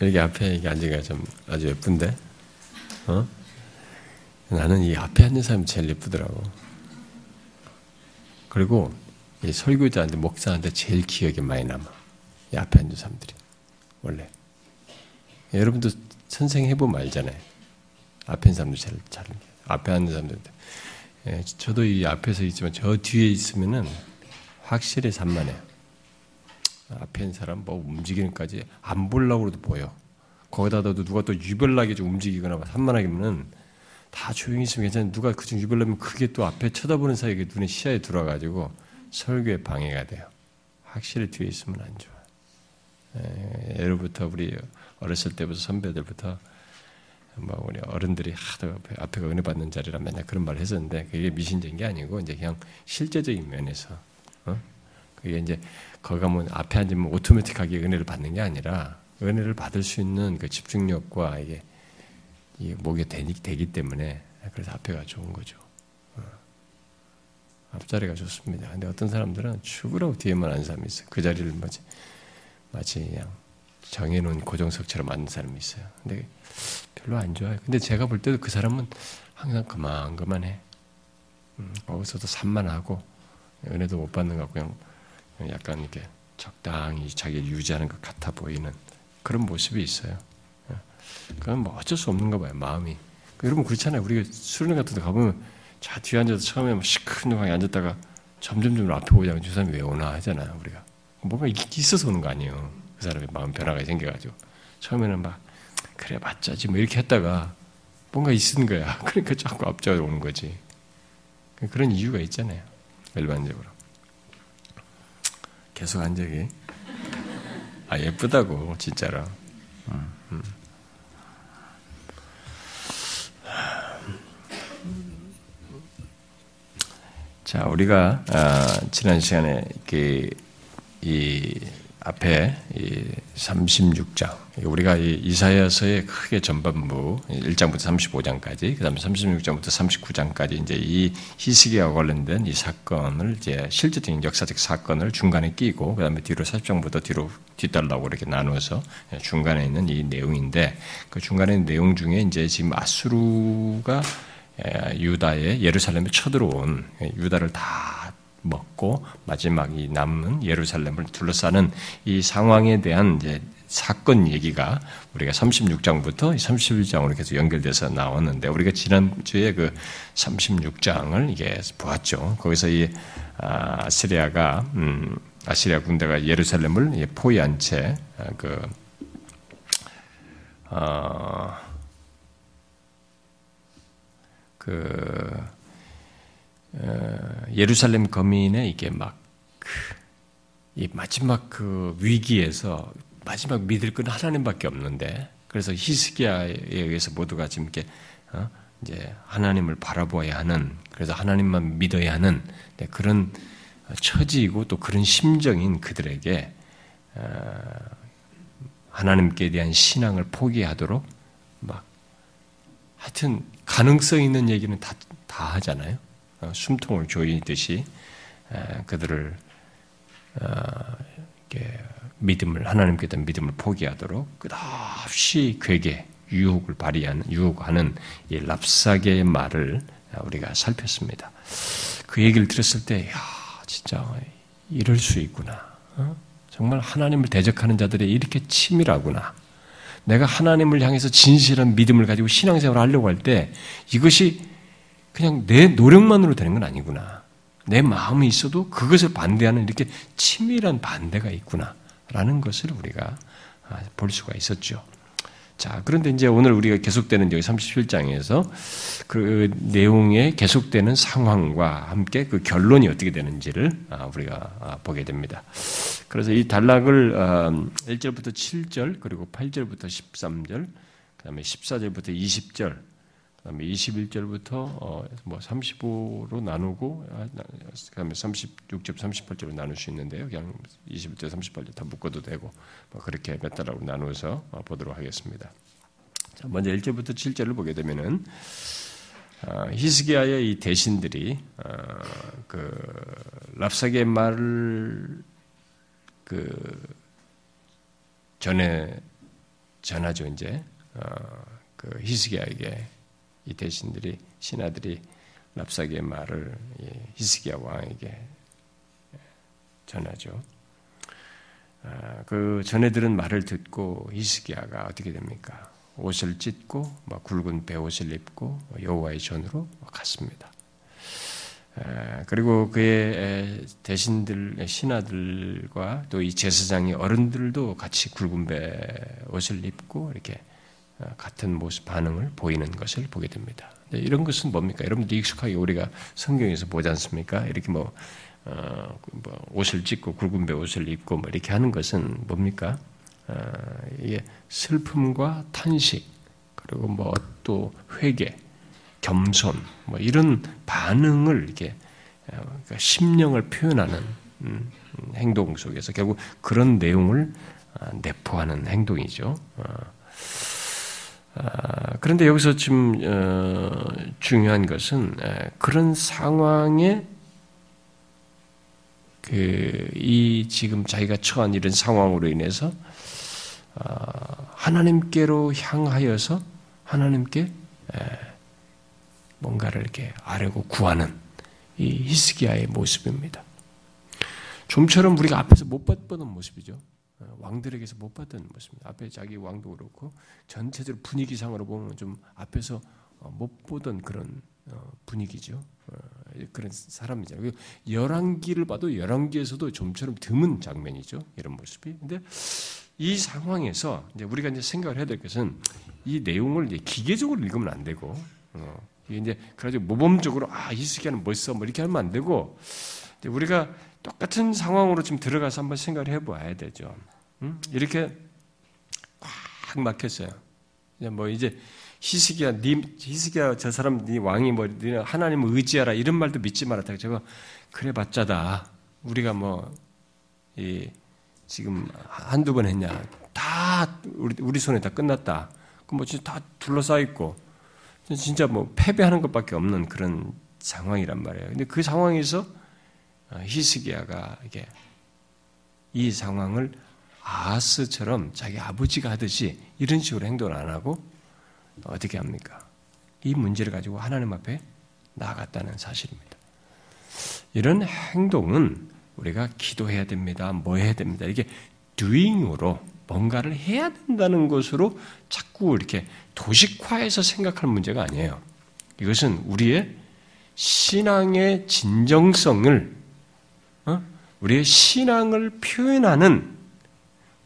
여기 앞에 이게 앉으기가 좀 아주 예쁜데, 어? 나는 이 앞에 앉는 사람이 제일 예쁘더라고. 그리고 이 설교자한테, 목사한테 제일 기억에 많이 남아. 이 앞에 앉은 사람들이. 원래. 여러분도 선생 해보면 알잖아요. 앞에 있는 사람도 제일 잘, 앞에 앉는 사람들. 예, 저도 이 앞에서 있지만 저 뒤에 있으면은 확실히 산만해요. 앞에 있는 사람 뭐 움직이는까지 안 보려고 해도 보여. 거기다가도 누가 또 유별나게 좀 움직이거나 산만하게면은 다 조용히 있으면 괜찮은데 누가 그중 유별나면 그게 또 앞에 쳐다보는 사이에 눈에 시야에 들어와가지고 설교에 방해가 돼요. 확실히 뒤에 있으면 안 좋아. 예, 예로부터 우리 어렸을 때부터 선배들부터 뭐 우리 어른들이 하도 앞에가 은혜 받는 자리라 맨날 그런 말을 했었는데 그게 미신적인 게 아니고 이제 그냥 실제적인 면에서 어? 그게 이제 거기 가면 앞에 앉으면 오토매틱하게 은혜를 받는 게 아니라 은혜를 받을 수 있는 그 집중력과 이게 목에 되기, 되기 때문에 그래서 앞에가 좋은 거죠. 어. 앞자리가 좋습니다. 근데 어떤 사람들은 죽으라고 뒤에만 앉는 사람이 있어요. 그 자리를 마치 마치 그냥 정해놓은 고정석처럼 앉는 사람이 있어요. 근데 별로 안 좋아요. 근데 제가 볼 때도 그 사람은 항상 그만 그만해. 음, 거기서도 산만하고 은혜도 못 받는 것 같고 그냥 약간 이렇게 적당히 자기를 유지하는 것 같아 보이는 그런 모습이 있어요. 예. 그건 뭐 어쩔 수 없는가 봐요. 마음이. 여러분 그렇잖아요. 우리가 수련회 같은 데 가보면 자 뒤에 앉아서 처음에 시큰둥하게 앉았다가 점점점 앞에 오자면 저 사람이 왜 오나 하잖아요. 우리가 뭔가 있어서 오는 거 아니에요. 그 사람의 마음 변화가 생겨가지고 처음에는 막 그래 맞자지 뭐 이렇게 했다가 뭔가 있는 거야. 그러니까 자꾸 앞자로 오는 거지. 그런 이유가 있잖아요. 일반적으로. 계속 앉아기. 아 예쁘다고 진짜로. 음, 음. 자 우리가 아, 지난 시간에 그 이 앞에 이 36장. 우리가 이 이사야서의 크게 전반부 1장부터 35장까지 그다음에 36장부터 39장까지 이제 이 히스기야와 관련된 이 사건을 이제 실제적인 역사적 사건을 중간에 끼고 그다음에 뒤로 40장부터 뒤로 뒤달라고 이렇게 나누어서 중간에 있는 이 내용인데 그 중간에 있는 내용 중에 이제 지금 아수르가 유다의 예루살렘에 쳐들어온 유다를 다 먹고 마지막 이 남은 예루살렘을 둘러싸는 이 상황에 대한 이제 사건 얘기가 우리가 36장부터 31장으로 계속 연결돼서 나왔는데 우리가 지난주에 그 36장을 이게 보았죠. 거기서 이 아, 아시리아가 음, 아시리아 군대가 예루살렘을 포위한 채그 어, 그 어, 예루살렘 거민의 이게 막, 이 마지막 그 위기에서 마지막 믿을 건 하나님밖에 없는데, 그래서 히스기야에 의해서 모두가 지금 이렇게, 어? 이제 하나님을 바라보아야 하는, 그래서 하나님만 믿어야 하는 네, 그런 처지이고 또 그런 심정인 그들에게, 어, 하나님께 대한 신앙을 포기하도록 막, 하여튼 가능성 있는 얘기는 다, 다 하잖아요. 어, 숨통을 조이듯이 그들을 어, 믿음을 하나님께 대한 믿음을 포기하도록 끝없이 괴게 유혹을 발휘하는 유혹하는 이 랍사계의 말을 우리가 살폈습니다. 그 얘기를 들었을 때, 야 진짜 이럴 수 있구나. 어? 정말 하나님을 대적하는 자들이 이렇게 치밀하구나. 내가 하나님을 향해서 진실한 믿음을 가지고 신앙생활을 하려고 할 때 이것이 그냥 내 노력만으로 되는 건 아니구나. 내 마음이 있어도 그것을 반대하는 이렇게 치밀한 반대가 있구나. 라는 것을 우리가 아, 볼 수가 있었죠. 자, 그런데 이제 오늘 우리가 계속되는 여기 37장에서 그 내용에 계속되는 상황과 함께 그 결론이 어떻게 되는지를 아, 우리가 아, 보게 됩니다. 그래서 이 단락을 1절부터 7절, 그리고 8절부터 13절, 그 다음에 14절부터 20절, 그다음에 21절부터 어, 뭐 35로 나누고 그다음에 36절 38절로 나눌 수 있는데요. 그냥 21절 38절 다 묶어도 되고 뭐 그렇게 몇 달하고 나누어서 어, 보도록 하겠습니다. 자, 먼저 1절부터 7절을 보게 되면은 어, 히스기야의 이 대신들이 어, 그 랍사게 말을 그 전에 전하죠 이제 어, 그 히스기야에게 이 대신들이 신하들이 랍사기의 말을 히스기야 왕에게 전하죠. 아, 그 전해들은 말을 듣고 히스기야가 어떻게 됩니까? 옷을 찢고 굵은 배옷을 입고 여호와의 전으로 갔습니다. 그리고 그의 대신들 신하들과 또 이 제사장의 어른들도 같이 굵은 배 옷을 입고 이렇게 어, 같은 모습 반응을 보이는 것을 보게 됩니다. 이런 것은 뭡니까? 여러분들 익숙하게 우리가 성경에서 보지 않습니까? 이렇게 뭐, 어, 뭐 옷을 찢고 굵은 배 옷을 입고 뭐 이렇게 하는 것은 뭡니까? 어, 이게 슬픔과 탄식 그리고 뭐 또 회개, 겸손 뭐 이런 반응을 이렇게 어, 그러니까 심령을 표현하는 음, 행동 속에서 결국 그런 내용을 아, 내포하는 행동이죠. 어, 아, 그런데 여기서 지금 중요한 것은 그런 상황에 그 이 지금 자기가 처한 이런 상황으로 인해서 아, 하나님께로 향하여서 하나님께 뭔가를 이렇게 아뢰고 구하는 이 히스기야의 모습입니다. 좀처럼 우리가 앞에서 못 봤던 모습이죠. 어, 왕들에게서 못 봤던 모습입니다. 앞에 자기 왕도 그렇고 전체적으로 분위기상으로 보면 좀 앞에서 어, 못 보던 그런 어, 분위기죠. 그런 사람이죠. 열왕기를 봐도 열왕기에서도 좀처럼 드문 장면이죠. 이런 모습이. 근데 이 상황에서 이제 우리가 이제 생각을 해야 될 것은 이 내용을 이제 기계적으로 읽으면 안 되고, 어, 이제 그래가지고 모범적으로 아 히스기야는 멋있어 뭐 이렇게 하면 안 되고, 우리가 똑같은 상황으로 좀 들어가서 한번 생각을 해봐야 되죠. 음? 이렇게 꽉 막혔어요. 뭐 이제 히스기야, 니 히스기야 저 사람 네 왕이 뭐 하나님을 의지하라 이런 말도 믿지 말았다. 제가 그래봤자다. 우리가 뭐 이 지금 한두 번 했냐? 다 우리, 우리 손에 다 끝났다. 그뭐 진짜 다 둘러싸여 있고 진짜 뭐 패배하는 것밖에 없는 그런 상황이란 말이에요. 근데 그 상황에서 어, 히스기야가 이게 이 상황을 아스처럼 자기 아버지가 하듯이 이런 식으로 행동을 안 하고 어떻게 합니까? 이 문제를 가지고 하나님 앞에 나아갔다는 사실입니다. 이런 행동은 우리가 기도해야 됩니다. 뭐 해야 됩니다. 이게 doing으로 뭔가를 해야 된다는 것으로 자꾸 이렇게 도식화해서 생각할 문제가 아니에요. 이것은 우리의 신앙의 진정성을, 어? 우리의 신앙을 표현하는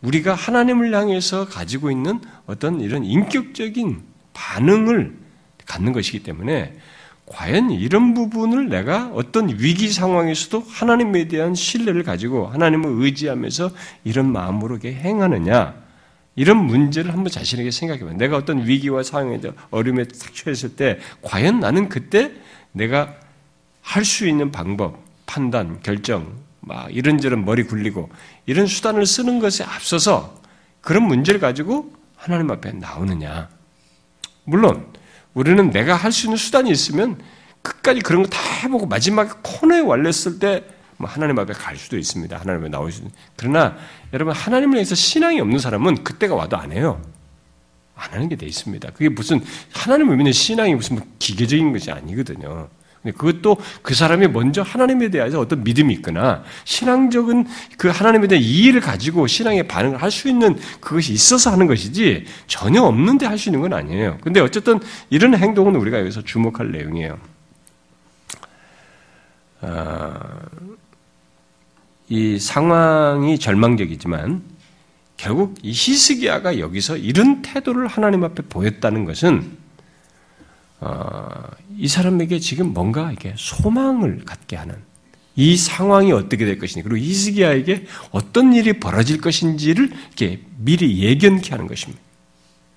우리가 하나님을 향해서 가지고 있는 어떤 이런 인격적인 반응을 갖는 것이기 때문에 과연 이런 부분을 내가 어떤 위기 상황에서도 하나님에 대한 신뢰를 가지고 하나님을 의지하면서 이런 마음으로 이렇게 행하느냐 이런 문제를 한번 자신에게 생각해봐. 내가 어떤 위기와 상황에 어려움에 탁 처했을 때 과연 나는 그때 내가 할 수 있는 방법, 판단, 결정, 막 이런저런 머리 굴리고 이런 수단을 쓰는 것에 앞서서 그런 문제를 가지고 하나님 앞에 나오느냐. 물론 우리는 내가 할 수 있는 수단이 있으면 끝까지 그런 거 다 해보고 마지막에 코너에 wal렸을 때뭐 하나님 앞에 갈 수도 있습니다. 하나님 앞에 나올 수. 그러나 여러분 하나님을 위해서 신앙이 없는 사람은 그때가 와도 안 해요. 안 하는 게 돼 있습니다. 그게 무슨 하나님을 믿는 신앙이 무슨 뭐 기계적인 것이 아니거든요. 그것도 그 사람이 먼저 하나님에 대해서 어떤 믿음이 있거나 신앙적인 그 하나님에 대한 이해를 가지고 신앙의 반응을 할 수 있는 그것이 있어서 하는 것이지 전혀 없는데 할 수 있는 건 아니에요. 근데 어쨌든 이런 행동은 우리가 여기서 주목할 내용이에요. 아, 이 상황이 절망적이지만 결국 이 히스기야가 여기서 이런 태도를 하나님 앞에 보였다는 것은 어, 이 사람에게 지금 뭔가 이게 소망을 갖게 하는 이 상황이 어떻게 될 것인지 그리고 이스기야에게 어떤 일이 벌어질 것인지를 이렇게 미리 예견케 하는 것입니다.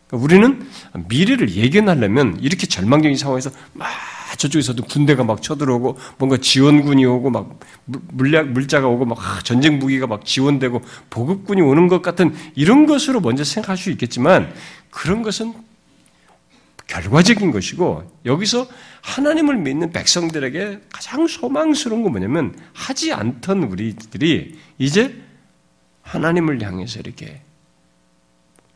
그러니까 우리는 미래를 예견하려면 이렇게 절망적인 상황에서 막 저쪽에서도 군대가 막 쳐들어오고 뭔가 지원군이 오고 막 물약 물자가 오고 막 전쟁 무기가 막 지원되고 보급군이 오는 것 같은 이런 것으로 먼저 생각할 수 있겠지만 그런 것은 결과적인 것이고 여기서 하나님을 믿는 백성들에게 가장 소망스러운 건 뭐냐면 하지 않던 우리들이 이제 하나님을 향해서 이렇게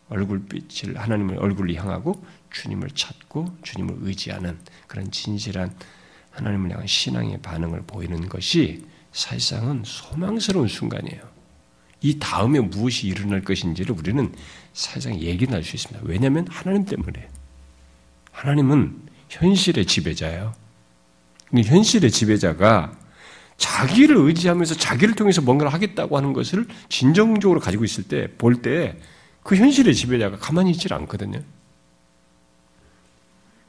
얼굴빛을 하나님을 얼굴을 향하고 주님을 찾고 주님을 의지하는 그런 진실한 하나님을 향한 신앙의 반응을 보이는 것이 사실상은 소망스러운 순간이에요. 이 다음에 무엇이 일어날 것인지를 우리는 사실상 예견할 수 있습니다. 왜냐하면 하나님 때문에 하나님은 현실의 지배자예요. 현실의 지배자가 자기를 의지하면서 자기를 통해서 뭔가를 하겠다고 하는 것을 진정적으로 가지고 있을 때, 볼 때, 그 현실의 지배자가 가만히 있질 않거든요.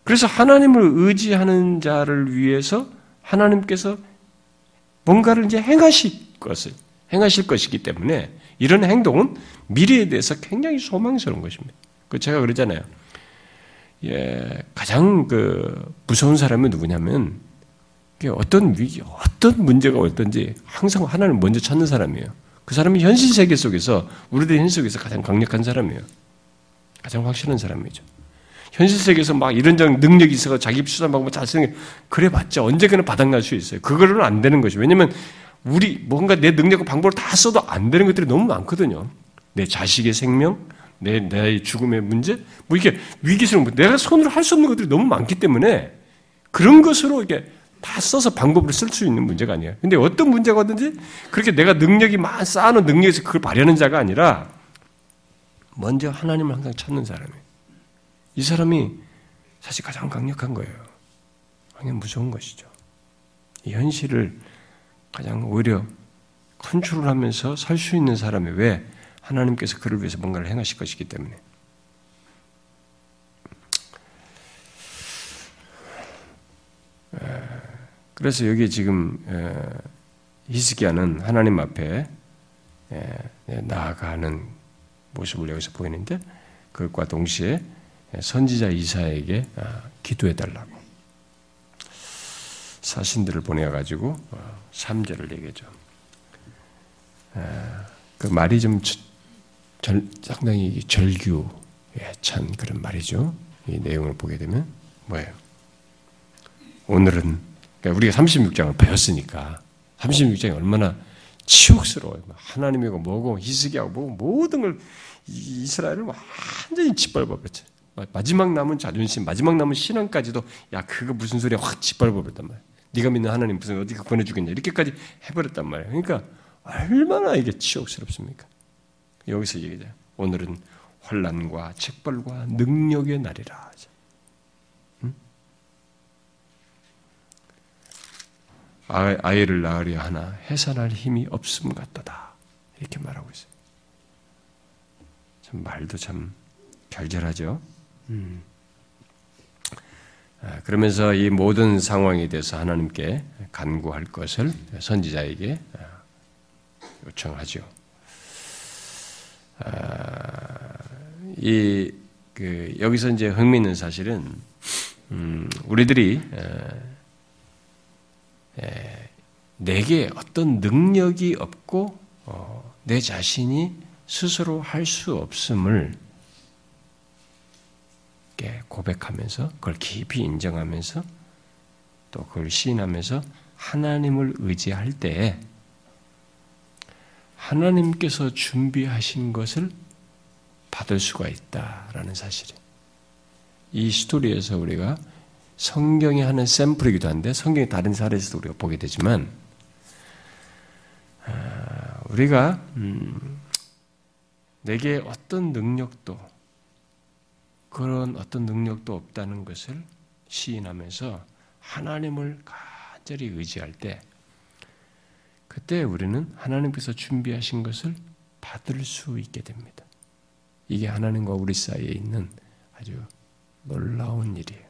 그래서 하나님을 의지하는 자를 위해서 하나님께서 뭔가를 이제 행하실 것을, 행하실 것이기 때문에 이런 행동은 미래에 대해서 굉장히 소망스러운 것입니다. 그 제가 그러잖아요. 예, 가장 그 무서운 사람이 누구냐면 어떤 위기, 어떤 문제가 어떤지 항상 하나님을 먼저 찾는 사람이에요. 그 사람이 현실 세계 속에서 우리들 현실 속에서 가장 강력한 사람이에요. 가장 확실한 사람이죠. 현실 세계에서 막 이런저런 능력이 있어서 자기 수단하고 잘생겨 그래봤자 언젠가는 바닥날 수 있어요. 그거는 안 되는 것이 왜냐면 우리 뭔가 내 능력과 방법을 다 써도 안 되는 것들이 너무 많거든요. 내 자식의 생명, 내, 내 죽음의 문제, 뭐 이게 위기스러운, 내가 손으로 할 수 없는 것들이 너무 많기 때문에 그런 것으로 이게 다 써서 방법을 쓸 수 있는 문제가 아니에요. 근데 어떤 문제가 든지 그렇게 내가 능력이 막 쌓아놓은 능력에서 그걸 발휘하는 자가 아니라 먼저 하나님을 항상 찾는 사람이에요. 이 사람이 사실 가장 강력한 거예요. 그냥 무서운 것이죠. 이 현실을 가장 오히려 컨트롤하면서 살 수 있는 사람이 왜 하나님께서 그를 위해서 뭔가를 행하실 것이기 때문에. 그래서 여기 지금 히스기야는 하나님 앞에 나아가는 모습을 여기서 보이는데 그것과 동시에 선지자 이사에게 아, 기도해 달라고 사신들을 보내 가지고 3절을 어, 얘기죠. 그 말이 좀 상당히 절규에 찬 그런 말이죠. 이 내용을 보게 되면 뭐예요? 오늘은 그러니까 우리가 36장을 배웠으니까 36장이 얼마나 치욕스러워요. 하나님이고 뭐고 희스기하고 뭐고 모든 걸 이스라엘을 완전히 짓밟아버렸죠. 마지막 남은 자존심, 마지막 남은 신앙까지도 야 그거 무슨 소리야 확 짓밟아버렸단 말이야. 네가 믿는 하나님 무슨 어디 보내주겠냐 이렇게까지 해버렸단 말이야. 그러니까 얼마나 이게 치욕스럽습니까? 여기서 얘기죠. 오늘은 환란과 책벌과 능력의 날이라. 아이를 낳으려 하나 해산할 힘이 없음 같도다. 이렇게 말하고 있어요. 참 말도 참 결절하죠. 음. 아, 그러면서 이 모든 상황에 대해서 하나님께 간구할 것을 선지자에게 아, 요청하죠. 아, 이 그, 여기서 이제 흥미있는 사실은 음, 우리들이 내게 어떤 능력이 없고 어, 내 자신이 스스로 할 수 없음을 고백하면서 그걸 깊이 인정하면서 또 그걸 시인하면서 하나님을 의지할 때 하나님께서 준비하신 것을 받을 수가 있다라는 사실이에요. 이 스토리에서 우리가 성경이 하는 샘플이기도 한데 성경의 다른 사례에서도 우리가 보게 되지만 아, 우리가 음, 내게 어떤 능력도 그런 어떤 능력도 없다는 것을 시인하면서 하나님을 간절히 의지할 때 그때 우리는 하나님께서 준비하신 것을 받을 수 있게 됩니다. 이게 하나님과 우리 사이에 있는 아주 놀라운 일이에요.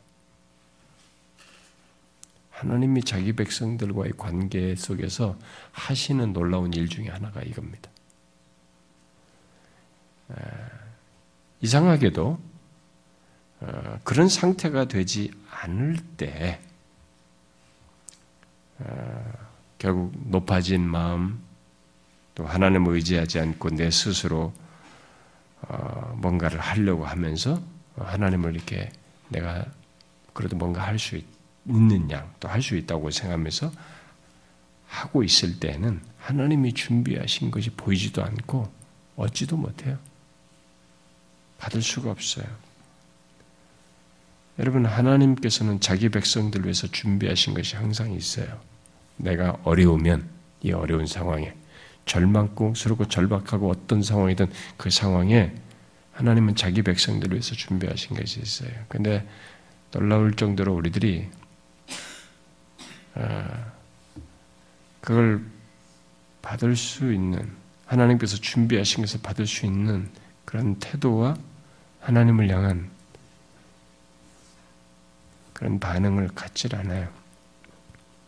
하나님이 자기 백성들과의 관계 속에서 하시는 놀라운 일 중에 하나가 이겁니다. 이상하게도 어, 그런 상태가 되지 않을 때 어, 결국 높아진 마음 또 하나님을 의지하지 않고 내 스스로 어, 뭔가를 하려고 하면서 하나님을 이렇게 내가 그래도 뭔가 할 수 있는 양 또 할 수 있다고 생각하면서 하고 있을 때는 하나님이 준비하신 것이 보이지도 않고 얻지도 못해요. 받을 수가 없어요. 여러분, 하나님께서는 자기 백성들 위해서 준비하신 것이 항상 있어요. 내가 어려우면 이 어려운 상황에 절망스럽고 절박하고 어떤 상황이든 그 상황에 하나님은 자기 백성들을 위해서 준비하신 것이 있어요. 근데 놀라울 정도로 우리들이 아, 그걸 받을 수 있는 하나님께서 준비하신 것을 받을 수 있는 그런 태도와 하나님을 향한 그런 반응을 갖질 않아요.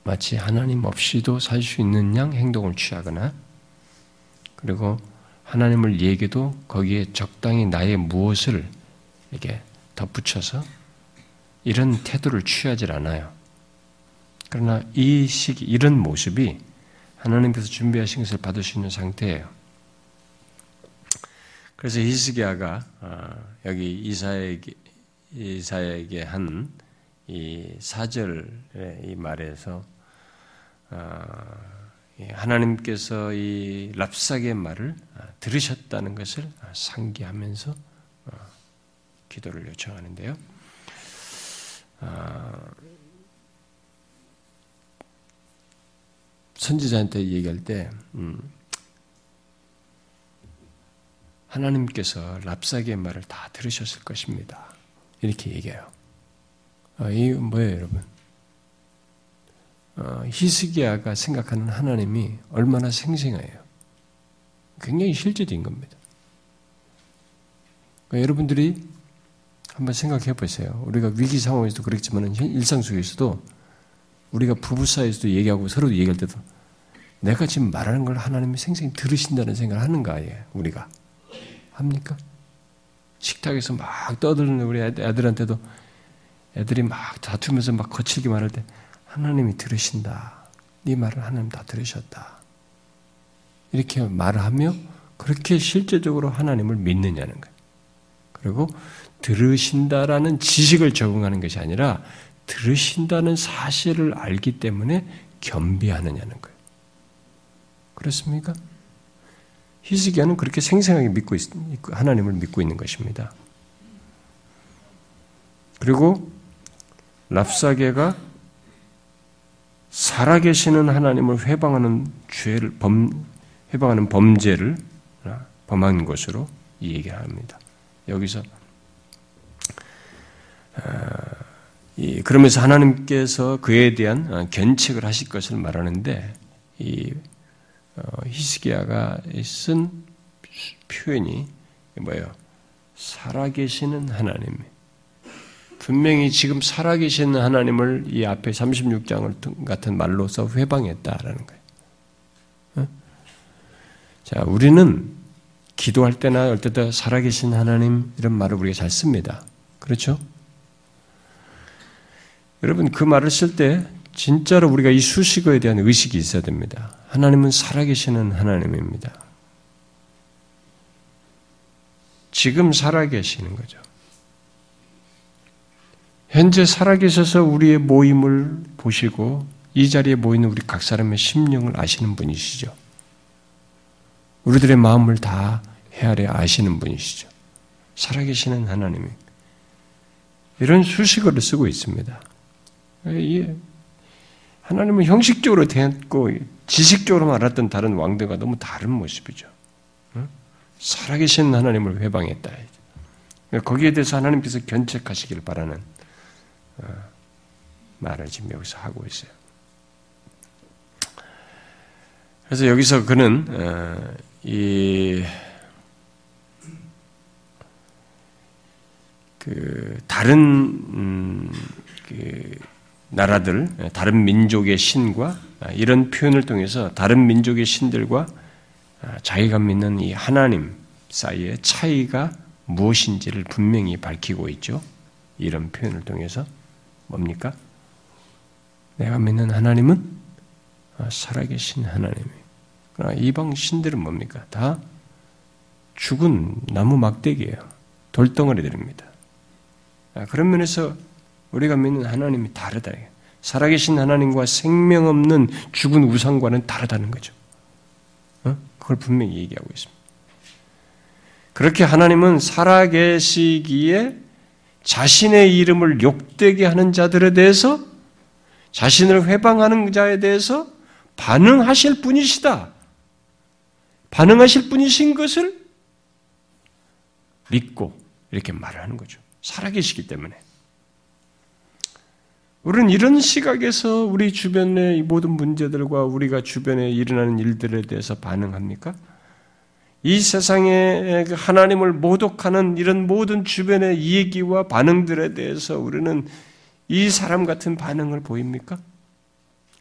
마치 하나님 없이도 살 수 있는 양 행동을 취하거나 그리고 하나님을 얘기도 거기에 적당히 나의 무엇을 이렇게 덧붙여서 이런 태도를 취하지 않아요. 그러나 이 시기, 이런 모습이 하나님께서 준비하신 것을 받을 수 있는 상태예요. 그래서 히스기야가 아, 여기 이사에게 이사에게 한 이 사절의 이 말에서 아, 하나님께서 이 랍삭의 말을 아, 들으셨다는 것을 상기하면서 어, 기도를 요청하는데요. 선지자한테 얘기할 때 음, 하나님께서 랍삭의 말을 다 들으셨을 것입니다. 이렇게 얘기해요. 아, 이 뭐예요, 여러분? 어, 히스기야가 생각하는 하나님이 얼마나 생생해요. 굉장히 실제적인 겁니다. 그러니까 여러분들이 한번 생각해 보세요. 우리가 위기 상황에서도 그렇지만 일상 속에서도 우리가 부부 사이에서도 얘기하고 서로 얘기할 때도 내가 지금 말하는 걸 하나님이 생생히 들으신다는 생각을 하는가, 아예, 우리가. 합니까? 식탁에서 막 떠드는 우리 애들한테도 애들이 막 다투면서 막 거칠게 말할 때 하나님이 들으신다. 네 말을 하나님 다 들으셨다. 이렇게 말을 하며 그렇게 실제적으로 하나님을 믿느냐는 거예요. 그리고 들으신다라는 지식을 적응하는 것이 아니라 들으신다는 사실을 알기 때문에 겸비하느냐는 거예요. 그렇습니까? 히스기야는 그렇게 생생하게 믿고 있, 하나님을 믿고 있는 것입니다. 그리고 랍사게가 살아계시는 하나님을 회방하는 죄를 범 회방하는 범죄를 범한 것으로 이 얘기를 합니다. 여기서 아, 그러면서 하나님께서 그에 대한 어, 견책을 하실 것을 말하는데 이 어, 히스기야가 쓴 표현이 뭐예요? 살아계시는 하나님. 분명히 지금 살아계시는 하나님을 이 앞에 36장을 같은 말로서 회방했다라는 거예요. 어? 자, 우리는 기도할 때나 어떨 살아계신 하나님 이런 말을 우리가 잘 씁니다. 그렇죠? 여러분 그 말을 쓸 때 진짜로 우리가 이 수식어에 대한 의식이 있어야 됩니다. 하나님은 살아계시는 하나님입니다. 지금 살아계시는 거죠. 현재 살아계셔서 우리의 모임을 보시고 이 자리에 모이는 우리 각 사람의 심령을 아시는 분이시죠. 우리들의 마음을 다 헤아려 아시는 분이시죠. 살아계시는 하나님이 이런 수식어를 쓰고 있습니다. 하나님은 형식적으로 대했고 지식적으로 알았던 다른 왕들과 너무 다른 모습이죠. 살아계신 하나님을 회방했다. 거기에 대해서 하나님께서 견책하시길 바라는 어, 말을 지금 여기서 하고 있어요. 그래서 여기서 그는 어, 이그 다른 음, 그 나라들, 다른 민족의 신과 이런 표현을 통해서 다른 민족의 신들과 자기가 믿는 이 하나님 사이의 차이가 무엇인지를 분명히 밝히고 있죠. 이런 표현을 통해서 뭡니까? 내가 믿는 하나님은 살아계신 하나님이. 그러나 이방 신들은 뭡니까? 다 죽은 나무 막대기예요. 돌덩어리들입니다. 그런 면에서 우리가 믿는 하나님이 다르다. 살아계신 하나님과 생명 없는 죽은 우상과는 다르다는 거죠. 어? 그걸 분명히 얘기하고 있습니다. 그렇게 하나님은 살아계시기에 자신의 이름을 욕되게 하는 자들에 대해서 자신을 회방하는 자에 대해서 반응하실 분이시다. 반응하실 분이신 것을 믿고 이렇게 말을 하는 거죠. 살아계시기 때문에. 우리는 이런 시각에서 우리 주변의 모든 문제들과 우리가 주변에 일어나는 일들에 대해서 반응합니까? 이 세상에 그 하나님을 모독하는 이런 모든 주변의 얘기와 반응들에 대해서 우리는 이 사람 같은 반응을 보입니까?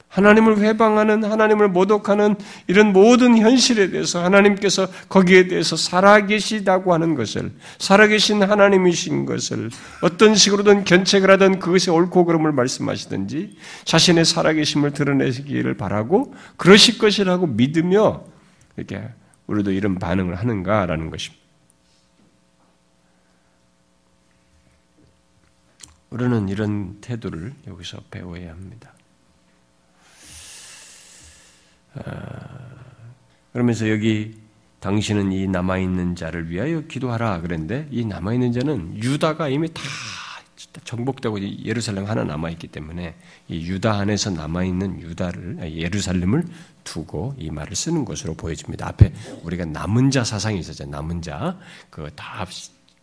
하나님을 회방하는 하나님을 모독하는 이런 모든 현실에 대해서 하나님께서 거기에 대해서 살아계시다고 하는 것을 살아계신 하나님이신 것을 어떤 식으로든 견책을 하든 그것이 옳고 그름을 말씀하시든지 자신의 살아계심을 드러내기를 바라고 그러실 것이라고 믿으며 이렇게 우리도 이런 반응을 하는가라는 것입니다. 우리는 이런 태도를 여기서 배워야 합니다. 아, 그러면서 여기 당신은 이 남아있는 자를 위하여 기도하라 그랬는데 이 남아있는 자는 유다가 이미 다 정복되고 예루살렘 하나 남아있기 때문에 이 유다 안에서 남아있는 유다를 예루살렘을 두고 이 말을 쓰는 것으로 보여집니다. 앞에 우리가 남은 자 사상이 있었죠. 남은 자. 그 다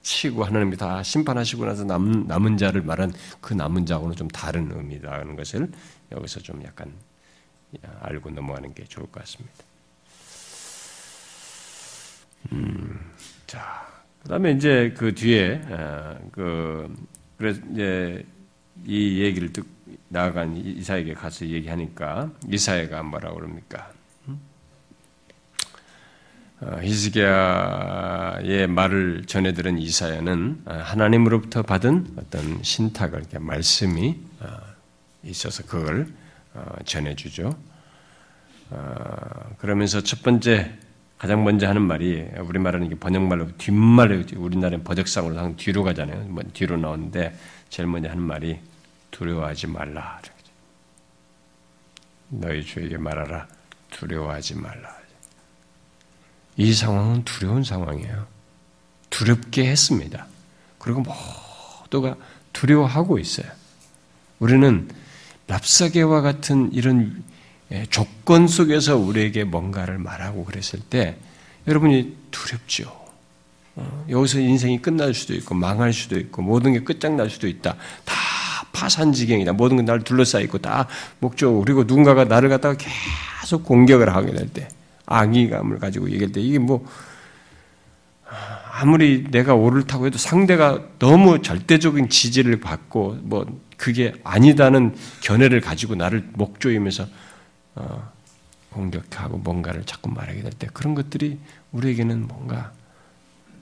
치고 하나님이 다 심판하시고 나서 남, 남은 자를 말한 그 남은 자하고는 좀 다른 의미라는 것을 여기서 좀 약간 알고 넘어가는 게 좋을 것 같습니다. 음, 자, 그다음에 이제 그 뒤에 어, 그 그래서 이제 이 얘기를 듣 나아간 이사에게 가서 얘기하니까 이사야가 뭐라고 그럽니까? 어, 히스기야의 말을 전해 들은 이사야는 어, 하나님으로부터 받은 어떤 신탁을 말씀이 있어서 그걸 어, 전해 주죠. 어, 그러면서 첫 번째 가장 먼저 하는 말이 우리 말하는 게 번역말로 뒷말로 우리나라는 번역상으로 항상 뒤로 가잖아요. 뭐 뒤로 나오는데 제일 먼저 하는 말이 두려워하지 말라. 너희 주에게 말하라. 두려워하지 말라. 이 상황은 두려운 상황이에요. 두렵게 했습니다. 그리고 모두가 두려워하고 있어요. 우리는 랍사계와 같은 이런 예, 조건 속에서 우리에게 뭔가를 말하고 그랬을 때 여러분이 두렵죠. 어, 여기서 인생이 끝날 수도 있고 망할 수도 있고 모든 게 끝장날 수도 있다. 다 파산지경이다. 모든 게 나를 둘러싸 있고 다 목적 그리고 누군가가 나를 갖다가 계속 공격을 하게 될 때, 악의감을 가지고 얘기할 때 이게 뭐 아무리 내가 옳다고 해도 상대가 너무 절대적인 지지를 받고 뭐 그게 아니다는 견해를 가지고 나를 목조이면서 어, 공격하고 뭔가를 자꾸 말하게 될 때 그런 것들이 우리에게는 뭔가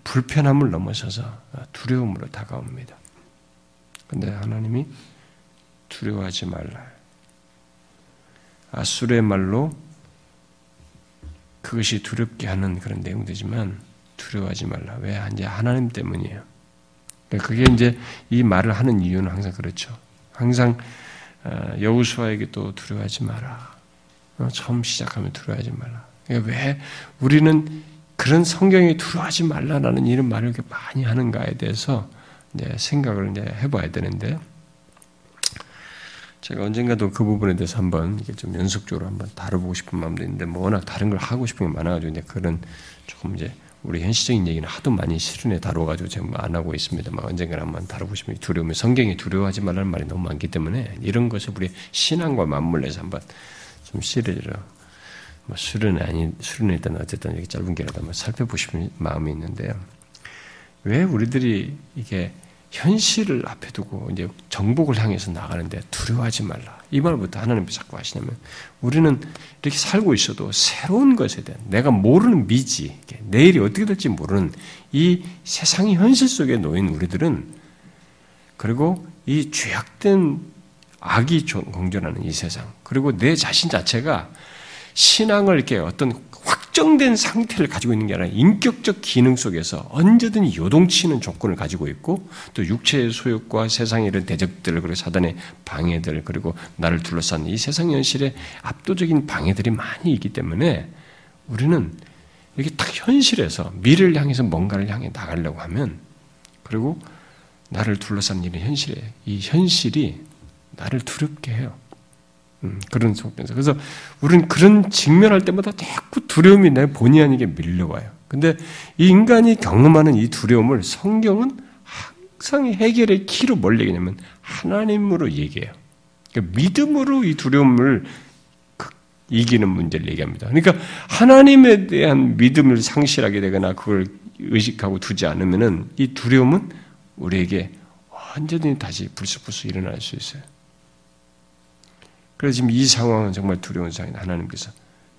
불편함을 넘어서서 두려움으로 다가옵니다. 근데 하나님이 두려워하지 말라. 아수르의 말로 그것이 두렵게 하는 그런 내용되지만 두려워하지 말라. 왜? 이제 하나님 때문이에요. 그러니까 그게 이제 이 말을 하는 이유는 항상 그렇죠. 항상 어, 여우수아에게 또 두려워하지 마라. 어, 처음 시작하면 두려워하지 말라. 그러니까 왜 우리는 그런 성경에 두려워하지 말라라는 이런 말을 이렇게 많이 하는가에 대해서 이제 생각을 이제 해봐야 되는데 제가 언젠가도 그 부분에 대해서 한번 이게 좀 연속적으로 한번 다뤄보고 싶은 마음도 있는데 뭐 워낙 다른 걸 하고 싶은 게 많아가지고 이제 그런 조금 이제 우리 현실적인 얘기는 하도 많이 실은에 다뤄가지고 지금 안 하고 있습니다만 언젠가 한번 싶으면 두려우면 성경이 두려워하지 말라는 말이 너무 많기 때문에 이런 것을 우리 신앙과 맞물려서 한번 좀 시리즈로 뭐 수련이 아니 수련이 일단 어쨌든 이렇게 짧은 기라도 한번 살펴보고 싶은 마음이 있는데요. 왜 우리들이 이게 현실을 앞에 두고 이제 정복을 향해서 나가는데 두려워하지 말라. 이 말부터 하나님께서 자꾸 하시냐면 우리는 이렇게 살고 있어도 새로운 것에 대한 내가 모르는 미지, 내일이 어떻게 될지 모르는 이 세상의 현실 속에 놓인 우리들은 그리고 이 죄악된 악이 공존하는 이 세상 그리고 내 자신 자체가 신앙을 이렇게 어떤 확정된 상태를 가지고 있는 게 아니라 인격적 기능 속에서 언제든 요동치는 조건을 가지고 있고 또 육체의 소욕과 세상의 이런 대적들 그리고 사단의 방해들 그리고 나를 둘러싼 이 세상 현실에 압도적인 방해들이 많이 있기 때문에 우리는 이렇게 딱 현실에서 미래를 향해서 뭔가를 향해 나가려고 하면 그리고 나를 둘러싼 일은 현실이에요. 이 현실이 나를 두렵게 해요. 음, 그런 속에서. 그래서 우리는 그런 직면할 때마다 자꾸 두려움이 내 본의 아니게 밀려와요. 근데 이 인간이 경험하는 이 두려움을 성경은 항상 해결의 키로 뭘 얘기냐면 하나님으로 얘기해요. 그러니까 믿음으로 이 두려움을 이기는 문제를 얘기합니다. 그러니까 하나님에 대한 믿음을 상실하게 되거나 그걸 의식하고 두지 않으면은 이 두려움은 우리에게 완전히 다시 불쑥불쑥 일어날 수 있어요. 그래서 지금 이 상황은 정말 두려운 상황이 하나님께서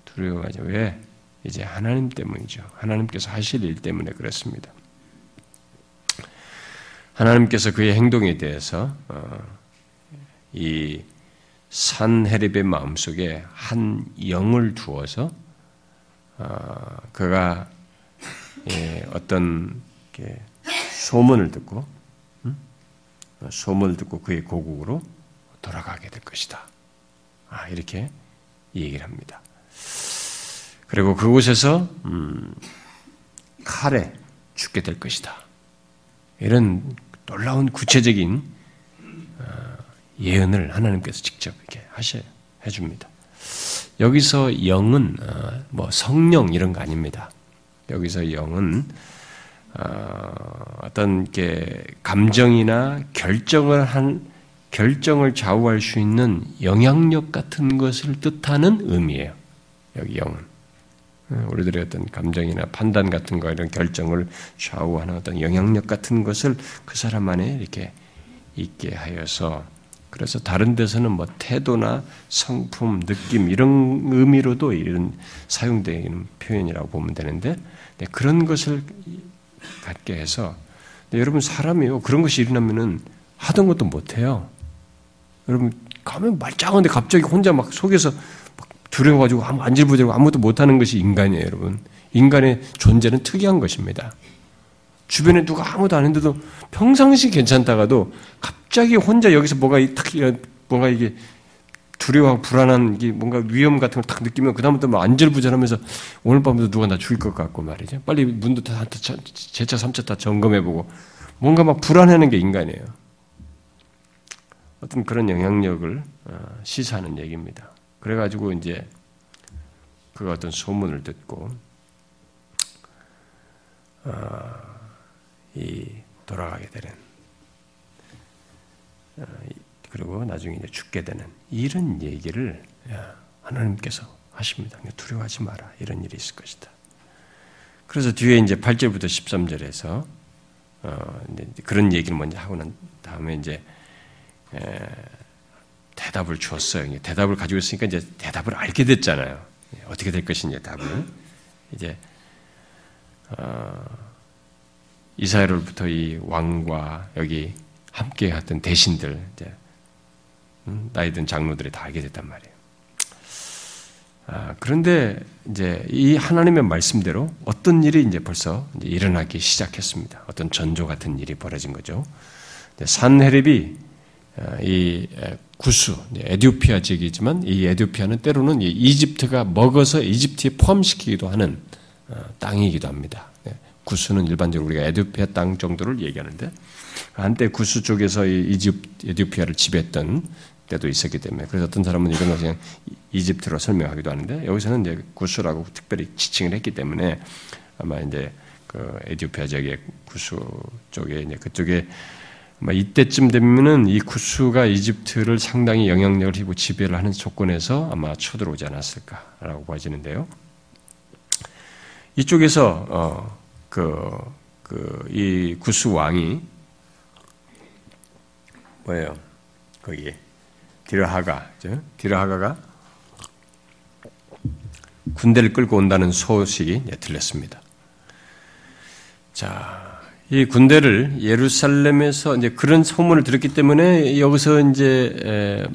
두려워하죠. 왜? 이제 하나님 때문이죠. 하나님께서 하실 일 때문에 그렇습니다. 하나님께서 그의 행동에 대해서 어, 이 산헤립의 마음속에 한 영을 두어서 어, 그가 예, 어떤 소문을 듣고 소문을 듣고 그의 고국으로 돌아가게 될 것이다. 아, 이렇게 얘기를 합니다. 그리고 그곳에서 음, 칼에 죽게 될 것이다. 이런 놀라운 구체적인 예언을 하나님께서 직접 이렇게 하셔 해줍니다. 여기서 영은 어, 뭐 성령 이런 거 아닙니다. 여기서 영은 어, 어떤 게 감정이나 결정을 한 결정을 좌우할 수 있는 영향력 같은 것을 뜻하는 의미예요. 여기 영은 어, 우리들의 어떤 감정이나 판단 같은 거 이런 결정을 좌우하는 어떤 영향력 같은 것을 그 사람 안에 이렇게 있게 하여서 그래서 다른 데서는 뭐 태도나 성품, 느낌 이런 의미로도 이런 사용되는 표현이라고 보면 되는데 네, 그런 것을 갖게 해서 네, 여러분 사람이요 그런 것이 일어나면은 하던 것도 못 해요. 여러분 가면 말짱한데 갑자기 혼자 막 속에서 막 두려워가지고 아무 안질부들고 아무것도 못하는 것이 인간이에요, 여러분. 인간의 존재는 특이한 것입니다. 주변에 누가 아무도 안 했는데도 평상시 괜찮다가도 갑자기 혼자 여기서 뭐가 탁 뭔가 이게 두려워하고 불안한 게 뭔가 위험 같은 걸 딱 느끼면 그다음부터 막 안절부절하면서 오늘 밤에도 누가 나 죽일 것 같고 말이죠. 빨리 문도 다 제차 삼차 다 점검해보고 뭔가 막 불안해하는 게 인간이에요. 어떤 그런 영향력을 어, 시사하는 얘기입니다. 그래가지고 이제 그 어떤 소문을 듣고 어, 이 돌아가게 되는 어, 그리고 나중에 이제 죽게 되는 이런 얘기를 하나님께서 하십니다. 두려워하지 마라. 이런 일이 있을 것이다. 그래서 뒤에 이제 8절부터 13절에서 어, 그런 얘기를 먼저 하고 난 다음에 이제 대답을 주었어요. 대답을 가지고 있으니까 이제 대답을 알게 됐잖아요. 어떻게 될 것인지 답을 이제 어, 이스라엘로부터 이 왕과 여기 함께 했던 대신들, 이제, 음, 나이든 장로들이 다 알게 됐단 말이에요. 아, 그런데 이제 이 하나님의 말씀대로 어떤 일이 이제 벌써 이제 일어나기 시작했습니다. 어떤 전조 같은 일이 벌어진 거죠. 산헤립이 아, 이 구수, 에디오피아 지역이지만 이 에디오피아는 때로는 이집트가 먹어서 이집트에 포함시키기도 하는 어, 땅이기도 합니다. 구수는 일반적으로 우리가 에디오피아 땅 정도를 얘기하는데 한때 구수 쪽에서 이집 에디오피아를 지배했던 때도 있었기 때문에 그래서 어떤 사람은 이건 그냥 이집트로 설명하기도 하는데 여기서는 이제 구수라고 특별히 지칭을 했기 때문에 아마 이제 그 에디오피아 지역의 구수 쪽에 이제 그쪽에 이때쯤 되면은 이 구수가 이집트를 상당히 영향력을 힘고 지배를 하는 조건에서 아마 쳐들어오지 않았을까라고 봐지는데요. 이쪽에서 어 그, 그, 이 구스 왕이, 뭐예요? 거기, 디르하가, 디르하가가 군대를 끌고 온다는 소식이 들렸습니다. 자, 이 군대를 예루살렘에서 이제 그런 소문을 들었기 때문에 여기서 이제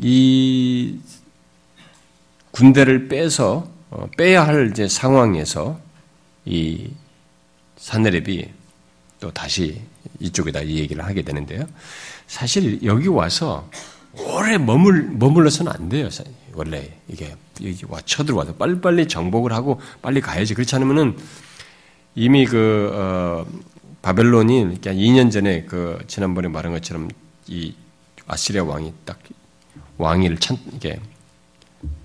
이 군대를 빼서 어, 빼야 할 이제 상황에서 이 사내랩이 또 다시 이쪽에다 이 얘기를 하게 되는데요. 사실 여기 와서 오래 머물, 머물러서는 안 돼요. 원래 이게, 와, 쳐들어와서 빨리빨리 정복을 하고 빨리 가야지. 그렇지 않으면은 이미 그, 어, 바벨론이 2년 전에 그 지난번에 말한 것처럼 이 아시리아 왕이 딱 왕위를 찬, 이게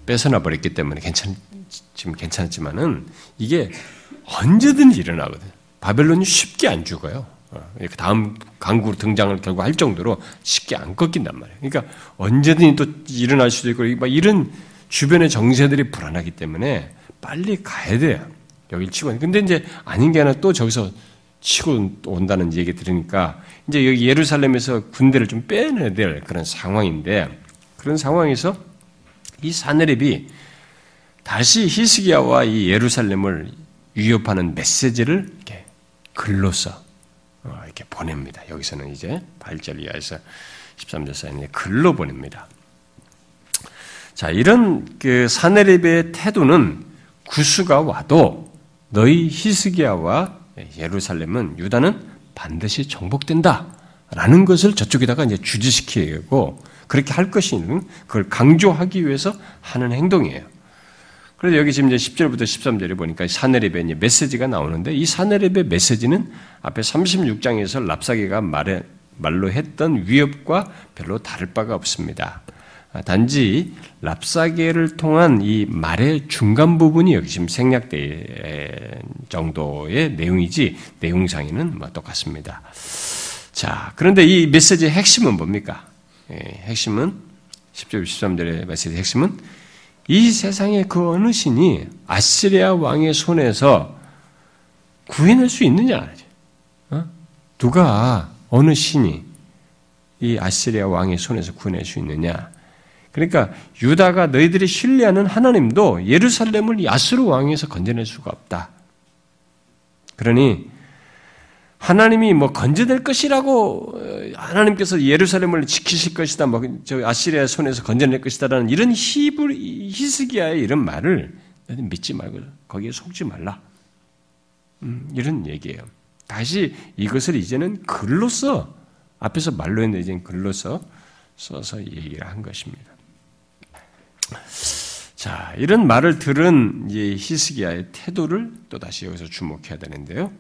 뺏어나 버렸기 때문에 괜찮, 지금 괜찮지만은 이게 언제든 일어나거든. 바벨론이 쉽게 안 죽어요. 어, 다음 강국으로 등장을 결국 할 정도로 쉽게 안 꺾인단 말이에요. 그러니까 언제든지 또 일어날 수도 있고 막 이런 주변의 정세들이 불안하기 때문에 빨리 가야 돼요. 여기 치고. 근데 이제 아닌 게 하나 또 저기서 치고 온다는 얘기 들으니까 이제 여기 예루살렘에서 군대를 좀 빼내야 될 그런 상황인데 그런 상황에서 이 사내립이 다시 히스기야와 이 예루살렘을 위협하는 메시지를 이렇게 글로써 어, 이렇게 보냅니다. 여기서는 이제 8절 이하에서 13절 사이에 글로 보냅니다. 자, 이런 그 사내립의 태도는 구수가 와도 너희 히스기야와 예루살렘은 유다는 반드시 정복된다. 라는 것을 저쪽에다가 이제 주지시키고 그렇게 할 것이는 그걸 강조하기 위해서 하는 행동이에요. 그래서 여기 지금 이제 10절부터 13절에 보니까 사내립의 메시지가 나오는데 이 사내립의 메시지는 앞에 36장에서 랍사기가 말해, 말로 했던 위협과 별로 다를 바가 없습니다. 단지 랍사계를 통한 이 말의 중간 부분이 여기 지금 생략된 정도의 내용이지 내용상에는 뭐 똑같습니다. 자, 그런데 이 메시지의 핵심은 뭡니까? 예, 핵심은 10절 13절의 메시지의 핵심은 이 세상의 그 어느 신이 아시리아 왕의 손에서 구해낼 수 있느냐? 어? 누가 어느 신이 이 아시리아 왕의 손에서 구해낼 수 있느냐? 그러니까 유다가 너희들이 신뢰하는 하나님도 예루살렘을 야스루 왕에서 건져낼 수가 없다. 그러니 하나님이 뭐 건져낼 것이라고 어, 하나님께서 예루살렘을 지키실 것이다, 뭐 저 아시리아 손에서 건져낼 것이다라는 이런 히브 히스기야의 이런 말을 믿지 말고 거기에 속지 말라. 음, 이런 얘기예요. 다시 이것을 이제는 글로써 앞에서 말로 했는데 이제는 글로써 써서 얘기를 한 것입니다. 자, 이런 말을 들은 히스기야의 태도를 또 다시 여기서 주목해야 되는데요.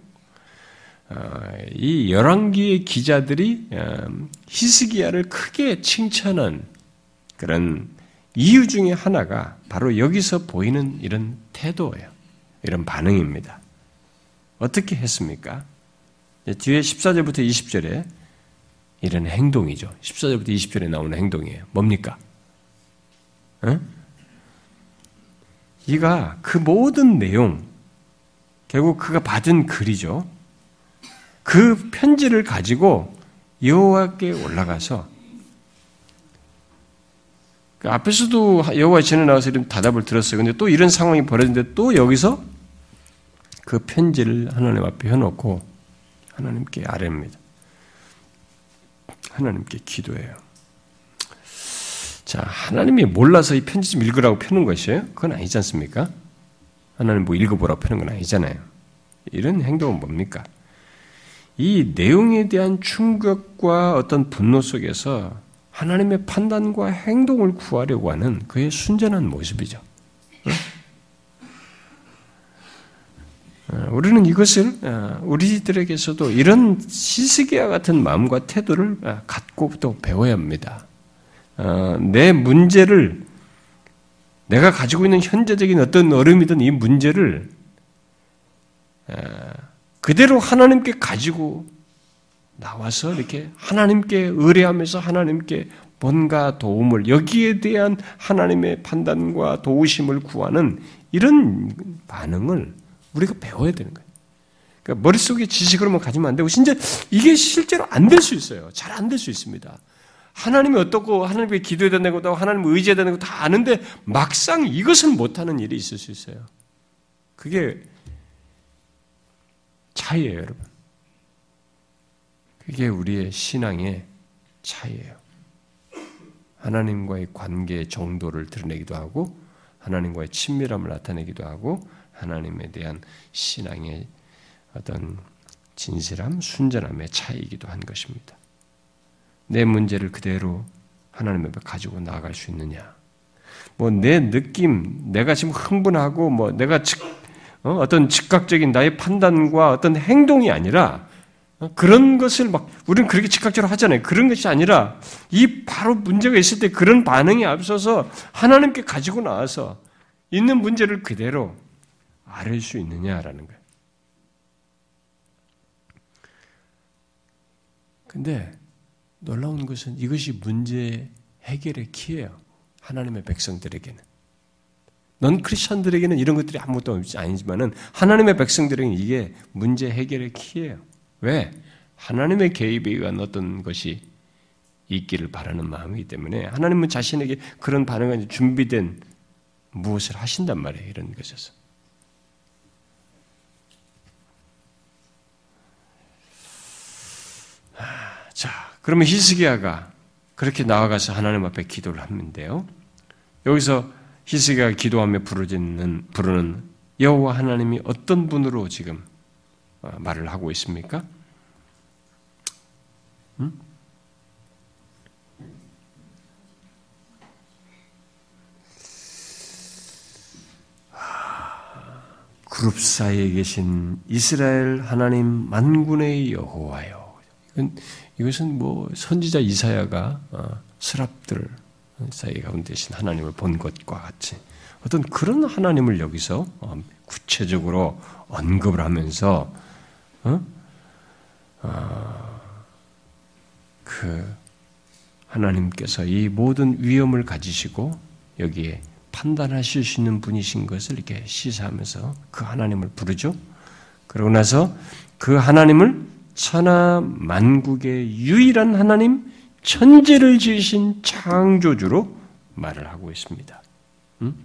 어, 이 열왕기의 기자들이 어, 히스기야를 크게 칭찬한 그런 이유 중에 하나가 바로 여기서 보이는 이런 태도예요. 이런 반응입니다. 어떻게 했습니까? 뒤에 14절부터 20절에 이런 행동이죠. 14절부터 20절에 나오는 행동이에요. 뭡니까? 어? 이가 그 모든 내용, 결국 그가 받은 글이죠. 그 편지를 가지고 여호와께 올라가서 그 앞에서도 여호와 전에 나와서 이런 답을 들었어요. 근데 또 이런 상황이 벌어졌는데 또 여기서 그 편지를 하나님 앞에 해놓고 하나님께 아뢰입니다. 하나님께 기도해요. 자, 하나님이 몰라서 이 편지 좀 읽으라고 펴는 것이에요? 그건 아니지 않습니까? 하나님 뭐 읽어보라고 펴는 건 아니잖아요. 이런 행동은 뭡니까? 이 내용에 대한 충격과 어떤 분노 속에서 하나님의 판단과 행동을 구하려고 하는 그의 순전한 모습이죠. 어, 우리는 이것을 어, 우리들에게서도 이런 시스기와 같은 마음과 태도를 어, 갖고 또 배워야 합니다. 내 문제를 내가 가지고 있는 현재적인 어떤 어려움이든 이 문제를 그대로 하나님께 가지고 나와서 이렇게 하나님께 의뢰하면서 하나님께 뭔가 도움을 여기에 대한 하나님의 판단과 도우심을 구하는 이런 반응을 우리가 배워야 되는 거예요. 그러니까 머릿속에 지식으로만 가지면 안 되고 진짜 이게 실제로 안 될 수 있어요. 잘 안 될 수 있습니다. 하나님이 어떻고 하나님께 기도해야 된다고 하나님 의지해야 된다고 다 아는데 막상 이것을 못하는 일이 있을 수 있어요. 그게 차이예요, 여러분. 그게 우리의 신앙의 차이예요. 하나님과의 관계의 정도를 드러내기도 하고, 하나님과의 친밀함을 나타내기도 하고, 하나님에 대한 신앙의 어떤 진실함, 순전함의 차이이기도 한 것입니다. 내 문제를 그대로 하나님 앞에 가지고 나아갈 수 있느냐? 뭐 내 느낌, 내가 지금 흥분하고 뭐 내가 즉, 어, 떤 즉각적인 나의 판단과 어떤 행동이 아니라 어, 그런 것을 막 우리는 그렇게 즉각적으로 하잖아요. 그런 것이 아니라 이 바로 문제가 있을 때 그런 반응이 앞서서 하나님께 가지고 나와서 있는 문제를 그대로 아를 수 있느냐라는 거예요. 근데 놀라운 것은 이것이 문제 해결의 키예요. 하나님의 백성들에게는. 넌 크리스천들에게는 이런 것들이 아무것도 아니지만은 하나님의 백성들에게는 이게 문제 해결의 키예요. 왜? 하나님의 개입에 의한 어떤 것이 있기를 바라는 마음이기 때문에 하나님은 자신에게 그런 반응을 준비된 무엇을 하신단 말이에요. 이런 것에서. 자, 그러면 히스기야가 그렇게 나아가서 하나님 앞에 기도를 하는데요. 여기서 히스기야가 기도하며 부르짖는 부르는 여호와 하나님이 어떤 분으로 지금 어, 말을 하고 있습니까? 음? 그룹 사이에 계신 이스라엘 하나님 만군의 여호와요. 이건 이것은 뭐 선지자 이사야가 어, 스랍들 사이 가운데 계신 하나님을 본 것과 같이 어떤 그런 하나님을 여기서 어, 구체적으로 언급을 하면서 어? 어, 그 하나님께서 이 모든 위험을 가지시고 여기에 판단하실 수 있는 분이신 것을 이렇게 시사하면서 그 하나님을 부르죠. 그러고 나서 그 하나님을 천하 만국의 유일한 하나님, 천지를 지으신 창조주로 말을 하고 있습니다. 음?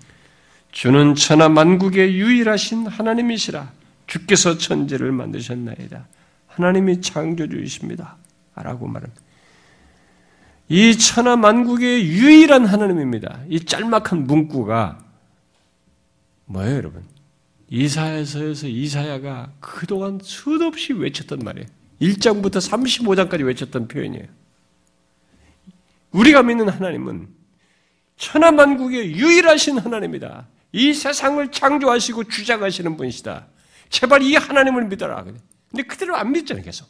주는 천하 만국의 유일하신 하나님이시라. 주께서 천지를 만드셨나이다. 하나님이 창조주이십니다. 라고 말합니다. 이 천하 만국의 유일한 하나님입니다. 이 짤막한 문구가 뭐예요, 여러분? 이사야서에서 이사야가 그동안 수도 없이 외쳤던 말이에요. 1장부터 35장까지 외쳤던 표현이에요. 우리가 믿는 하나님은 천하 만국의 유일하신 하나님이다. 이 세상을 창조하시고 주장하시는 분이시다. 제발 이 하나님을 믿어라. 근데 그대로 안 믿잖아요, 계속.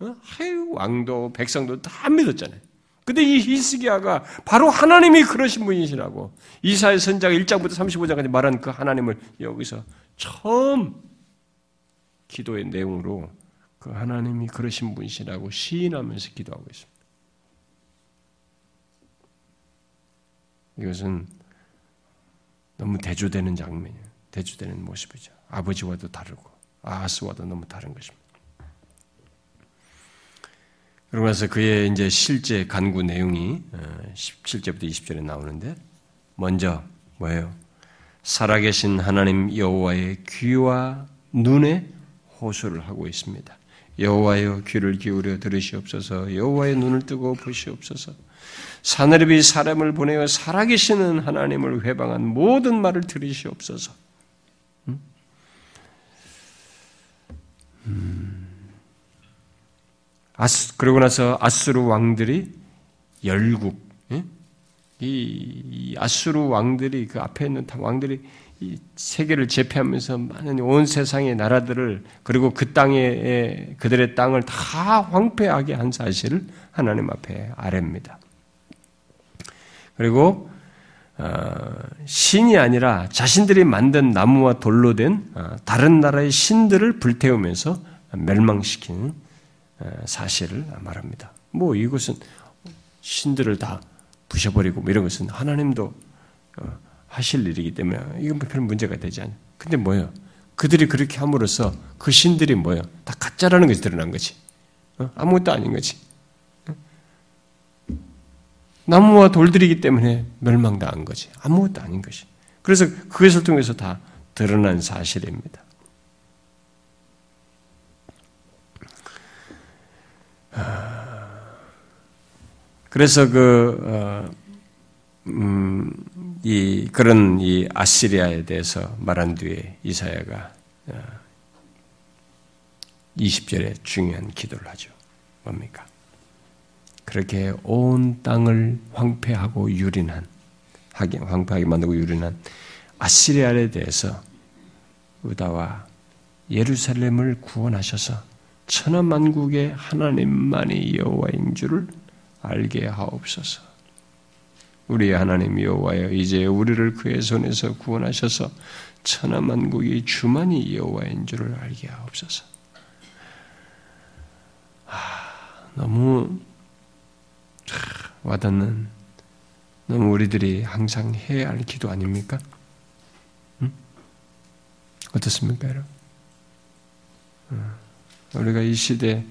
어? 하유, 왕도, 백성도 다 안 믿었잖아요. 근데 이 히스기야가 바로 하나님이 그러신 분이시라고 이사의 선자가 1장부터 35장까지 말한 그 하나님을 여기서 처음 기도의 내용으로 그 하나님이 그러신 분이시라고 시인하면서 기도하고 있습니다. 이것은 너무 대조되는 장면이에요. 대조되는 모습이죠. 아버지와도 다르고 아하스와도 너무 다른 것입니다. 그러고 나서 그의 이제 실제 간구 내용이 17절부터 어, 20절에 나오는데 먼저 뭐예요? 살아계신 하나님 여호와의 귀와 눈에 호소를 하고 있습니다. 여호와여 귀를 기울여 들으시옵소서 여호와의 눈을 뜨고 보시옵소서 사내립이 사람을 보내어 살아계시는 하나님을 회방한 모든 말을 들으시옵소서 음? 음. 아스, 그러고 나서 아수르 왕들이 열국 예? 이 아수르 왕들이 그 앞에 있는 왕들이 이 세계를 제패하면서 많은 온 세상의 나라들을 그리고 그 땅에 그들의 땅을 다 황폐하게 한 사실을 하나님 앞에 아랩니다. 그리고 어, 신이 아니라 자신들이 만든 나무와 돌로 된 어, 다른 나라의 신들을 불태우면서 멸망시키는 어, 사실을 말합니다. 뭐 이것은 신들을 다 부셔버리고 뭐 이런 것은 하나님도 하실 일이기 때문에 이건 별 문제가 되지 않아요. 근데 뭐예요? 그들이 그렇게 함으로써 그 신들이 뭐예요? 다 가짜라는 것이 드러난 거지. 어? 아무것도 아닌 거지. 어? 나무와 돌들이기 때문에 멸망당한 거지. 아무것도 아닌 것이. 그래서 그것을 통해서 다 드러난 사실입니다. 아, 그래서 그 어, 음, 이 그런 이 아시리아에 대해서 말한 뒤에 이사야가 20절에 어, 중요한 기도를 하죠. 뭡니까? 그렇게 온 땅을 황폐하고 유린한 하게 황폐하게 만들고 유린한 아시리아에 대해서 유다와 예루살렘을 구원하셔서 천하만국의 하나님만이 여호와인 줄을 알게 하옵소서. 우리 하나님 여호와여 이제 우리를 그의 손에서 구원하셔서 천하 만국이 주만이 여호와인 줄을 알게 하옵소서. 아, 너무 와닿는 너무 우리들이 항상 해야 할 기도 아닙니까? 응? 어떻습니까, 여러분? 우리가 이 시대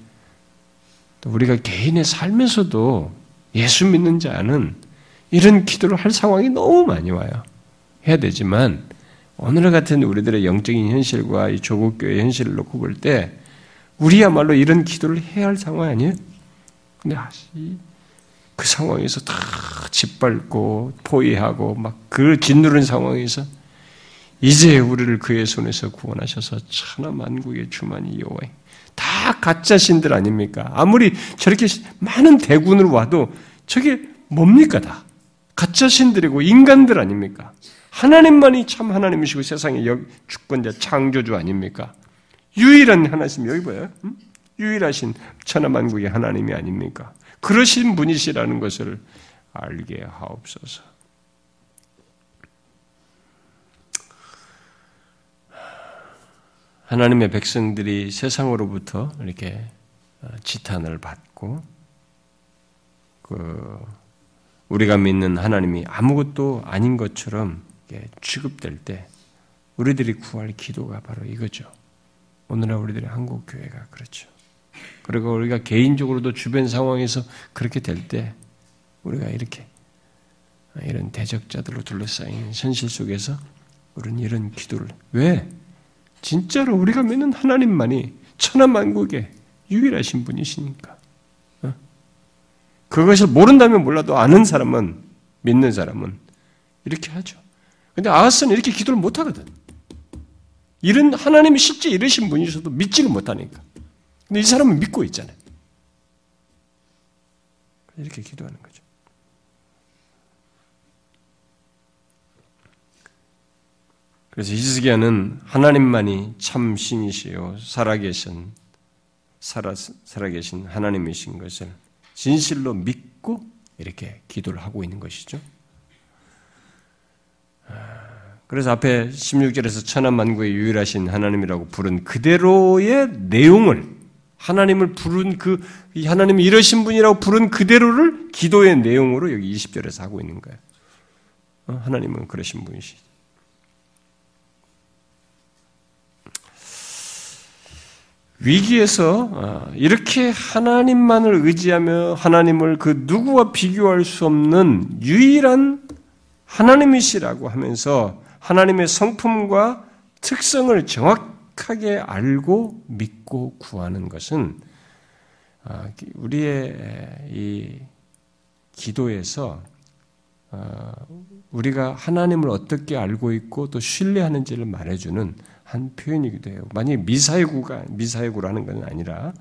우리가 개인의 삶에서도 예수 믿는 자는 이런 기도를 할 상황이 너무 많이 와요. 해야 되지만 오늘 같은 우리들의 영적인 현실과 이 조국 교회 현실을 놓고 볼 때 우리야말로 이런 기도를 해야 할 상황 아니에요? 근데 그 상황에서 다 짓밟고 포위하고 막 그 짓누른 상황에서 이제 우리를 그의 손에서 구원하셔서 천하 만국의 주만이 여호와 다 가짜 신들 아닙니까? 아무리 저렇게 많은 대군으로 와도 저게 뭡니까 다 가짜 신들이고 인간들 아닙니까? 하나님만이 참 하나님이시고 세상의 주권자 창조주 아닙니까? 유일한 하나님 여기. 음? 유일하신 천하만국의 하나님이 아닙니까? 그러신 분이시라는 것을 알게 하옵소서. 하나님의 백성들이 세상으로부터 이렇게 어, 지탄을 받고 그 우리가 믿는 하나님이 아무것도 아닌 것처럼 취급될 때 우리들이 구할 기도가 바로 이거죠. 오늘날 우리들의 한국 교회가 그렇죠. 그리고 우리가 개인적으로도 주변 상황에서 그렇게 될 때 우리가 이렇게 이런 대적자들로 둘러싸인 현실 속에서 우리는 이런 기도를 왜 진짜로 우리가 믿는 하나님만이 천하만국의 유일하신 분이시니까 어? 그것을 모른다면 몰라도 아는 사람은 믿는 사람은 이렇게 하죠. 근데 아하스는 이렇게 기도를 못 하거든. 이런 하나님이 실제 이러신 분이셔도 믿지를 못하니까. 근데 이 사람은 믿고 있잖아요. 이렇게 기도하는 거죠. 그래서 히스기야는 하나님만이 참 신이시요 살아계신 살아 살아계신 하나님이신 것을 진실로 믿고 이렇게 기도를 하고 있는 것이죠. 그래서 앞에 16절에서 천하만국의 유일하신 하나님이라고 부른 그대로의 내용을 하나님을 부른 그 하나님이 이러신 분이라고 부른 그대로를 기도의 내용으로 여기 20절에서 하고 있는 거예요. 어, 하나님은 그러신 분이시. 위기에서 어, 이렇게 하나님만을 의지하며 하나님을 그 누구와 비교할 수 없는 유일한 하나님이시라고 하면서 하나님의 성품과 특성을 정확하게 알고 믿고 구하는 것은 아, 우리의 이 기도에서 아, 우리가 하나님을 어떻게 알고 있고 또 신뢰하는지를 말해주는 한 표현이기도 해요. 만약 미사여구가 미사여구라는 건 아니라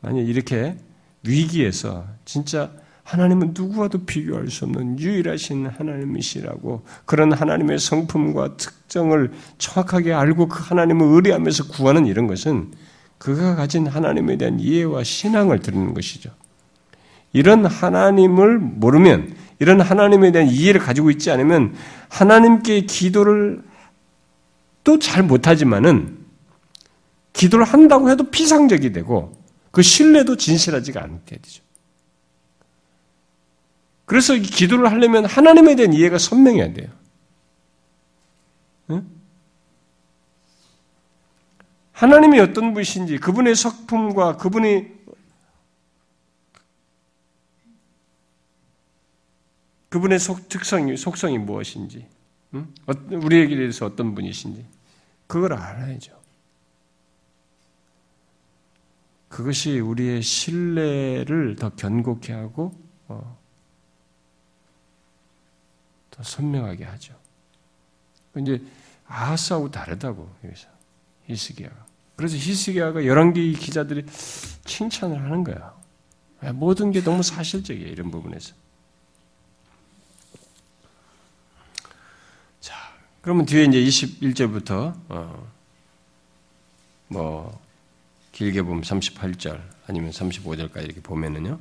만약 이렇게 위기에서 진짜 하나님은 누구와도 비교할 수 없는 유일하신 하나님이시라고 그런 하나님의 성품과 특정을 정확하게 알고 그 하나님을 의뢰하면서 구하는 이런 것은 그가 가진 하나님에 대한 이해와 신앙을 드리는 것이죠. 이런 하나님을 모르면 이런 하나님에 대한 이해를 가지고 있지 않으면 하나님께 기도를 또 잘 못하지만은 기도를 한다고 해도 피상적이 되고 그 신뢰도 진실하지가 않게 되죠. 그래서 기도를 하려면 하나님에 대한 이해가 선명해야 돼요. 응? 하나님이 어떤 분이신지, 그분의 석품과 그분이 그분의 속, 특성이, 속성이 무엇인지, 응? 어, 우리에게 대해서 어떤 분이신지, 그걸 알아야죠. 그것이 우리의 신뢰를 더 견고케 하고, 어, 더 선명하게 하죠. 이제 아하스하고 다르다고 여기서 히스기야가. 그래서 히스기야가 열왕기 기자들이 칭찬을 하는 거야. 모든 게 너무 사실적이에요. 이런 부분에서. 그러면 뒤에 이제 21절부터 어, 뭐 길게 보면 38절 아니면 35절까지 이렇게 보면은요.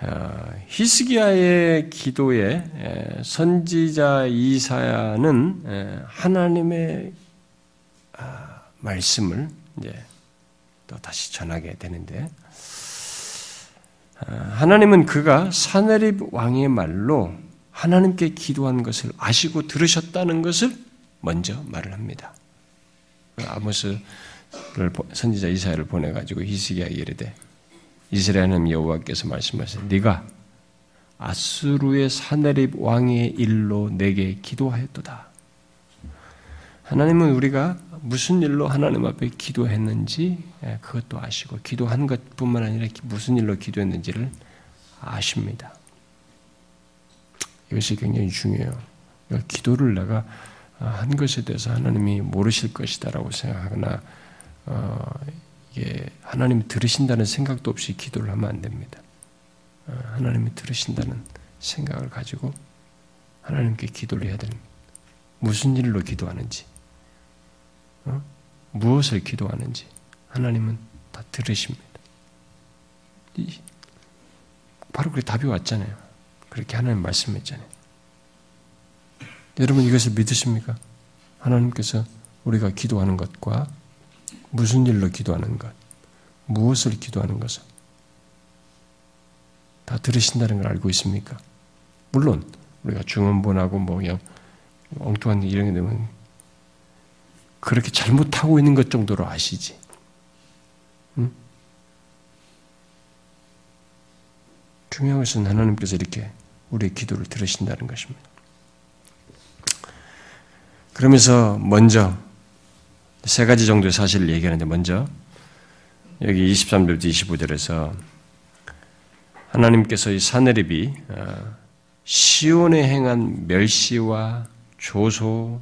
어, 히스기야의 기도에 선지자 이사야는 하나님의 아, 말씀을 이제 또 다시 전하게 되는데 아, 하나님은 그가 사네립 왕의 말로 하나님께 기도한 것을 아시고 들으셨다는 것을 먼저 말을 합니다. 아모스를 선지자 이사야를 보내 가지고 히스기야에게 이르되 이스라엘 하나님 여호와께서 말씀하세요. 네가 아수르의 사네립 왕의 일로 내게 기도하였도다. 하나님은 우리가 무슨 일로 하나님 앞에 기도했는지 예, 그것도 아시고 기도한 것뿐만 아니라 무슨 일로 기도했는지를 아십니다. 이것이 굉장히 중요해요. 기도를 내가 한 것에 대해서 하나님이 모르실 것이다라고 생각하거나 어, 이게 하나님이 들으신다는 생각도 없이 기도를 하면 안 됩니다. 어, 하나님이 들으신다는 생각을 가지고 하나님께 기도를 해야 됩니다. 무슨 일로 기도하는지, 어? 무엇을 기도하는지 하나님은 다 들으십니다. 바로 그 답이 왔잖아요. 그렇게 하나님 말씀했잖아요. 여러분 이것을 믿으십니까? 하나님께서 우리가 기도하는 것과 무슨 일로 기도하는 것, 무엇을 기도하는 것을 다 들으신다는 걸 알고 있습니까? 물론 우리가 중언본하고 뭐 그냥 엉뚱한 이런 게 되면 그렇게 잘못하고 있는 것 정도로 아시지. 응? 중요한 것은 하나님께서 이렇게 우리의 기도를 들으신다는 것입니다. 그러면서 먼저 세 가지 정도의 사실을 얘기하는데 먼저 여기 23절부터 25절에서 하나님께서 이 사내립이 어, 시온에 행한 멸시와 조소,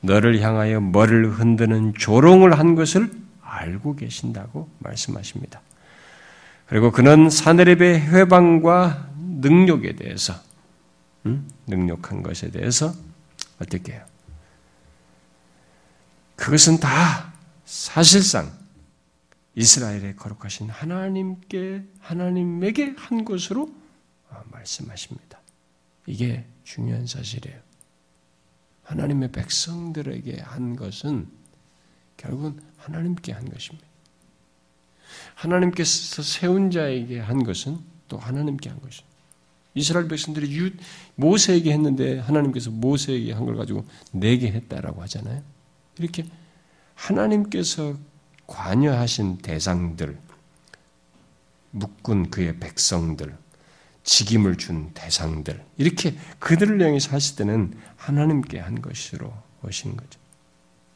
너를 향하여 머리를 흔드는 조롱을 한 것을 알고 계신다고 말씀하십니다. 그리고 그는 사내립의 회방과 능력에 대해서, 음? 능력한 것에 대해서 어떻게 해요? 그것은 다 사실상 이스라엘의 거룩하신 하나님께 하나님에게 한 것으로 말씀하십니다. 이게 중요한 사실이에요. 하나님의 백성들에게 한 것은 결국은 하나님께 한 것입니다. 하나님께서 세운 자에게 한 것은 또 하나님께 한 것입니다. 이스라엘 백성들이 유, 모세에게 했는데 하나님께서 모세에게 한 걸 가지고 내게 했다라고 하잖아요. 이렇게 하나님께서 관여하신 대상들, 묶은 그의 백성들, 직임을 준 대상들, 이렇게 그들을 향해서 하실 때는 하나님께 한 것으로 오신 거죠.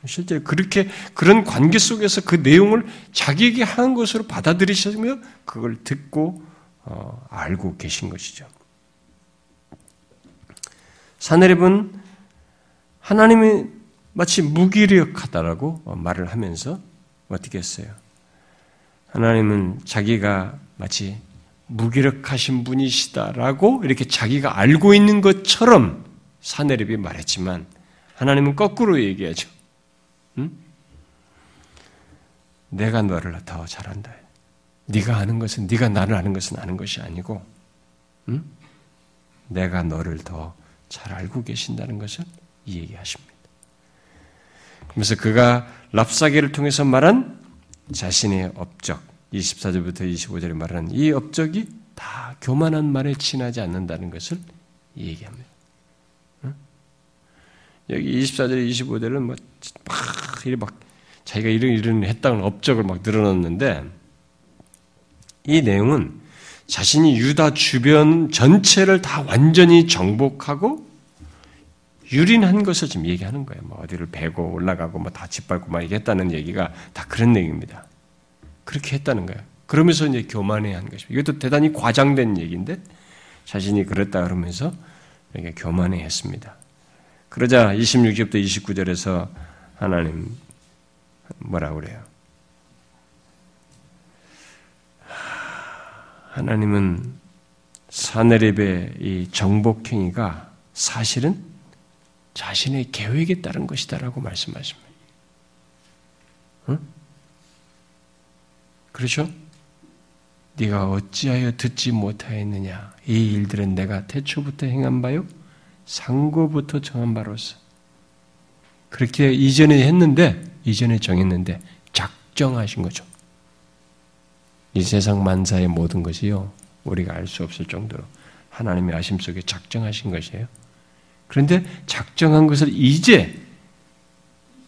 실제 그렇게 그런 관계 속에서 그 내용을 자기에게 한 것으로 받아들이시며 그걸 듣고 어, 알고 계신 것이죠. 사내립은 하나님이 마치 무기력하다라고 말을 하면서 어떻게 했어요? 하나님은 자기가 마치 무기력하신 분이시다라고 이렇게 자기가 알고 있는 것처럼 사내립이 말했지만 하나님은 거꾸로 얘기하죠. 응? 내가 너를 더 잘한다. 네가 아는 것은 네가 나를 아는 것은 아는 것이 아니고 응? 내가 너를 더 잘 알고 계신다는 것을 얘기하십니다. 그래서 그가 랍사계를 통해서 말한 자신의 업적, 24절부터 25절에 말하는 이 업적이 다 교만한 말에 지나지 않는다는 것을 얘기합니다. 여기 24절, 25절은 뭐, 막, 이래 막, 자기가 이런, 이런 했다는 업적을 막 늘어놓는데, 이 내용은 자신이 유다 주변 전체를 다 완전히 정복하고 유린한 것을 지금 얘기하는 거예요. 뭐 어디를 베고 올라가고 뭐 다 짓밟고 막 얘기했다는 얘기가 다 그런 내용입니다. 그렇게 했다는 거예요. 그러면서 이제 교만해 한 것입니다. 이것도 대단히 과장된 얘기인데 자신이 그랬다 그러면서 이렇게 교만해 했습니다. 그러자 26절부터 29절에서 하나님 뭐라 그래요? 하나님은 사내립의 이 정복행위가 사실은 자신의 계획에 따른 것이다라고 말씀하십니다. 응? 그렇죠? 네가 어찌하여 듣지 못하였느냐? 이 일들은 내가 태초부터 행한 바요, 상고부터 정한 바로서. 그렇게 이전에 했는데, 이전에 정했는데, 작정하신 거죠. 이 세상 만사의 모든 것이요, 우리가 알 수 없을 정도로 하나님의 아심 속에 작정하신 것이에요. 그런데 작정한 것을 이제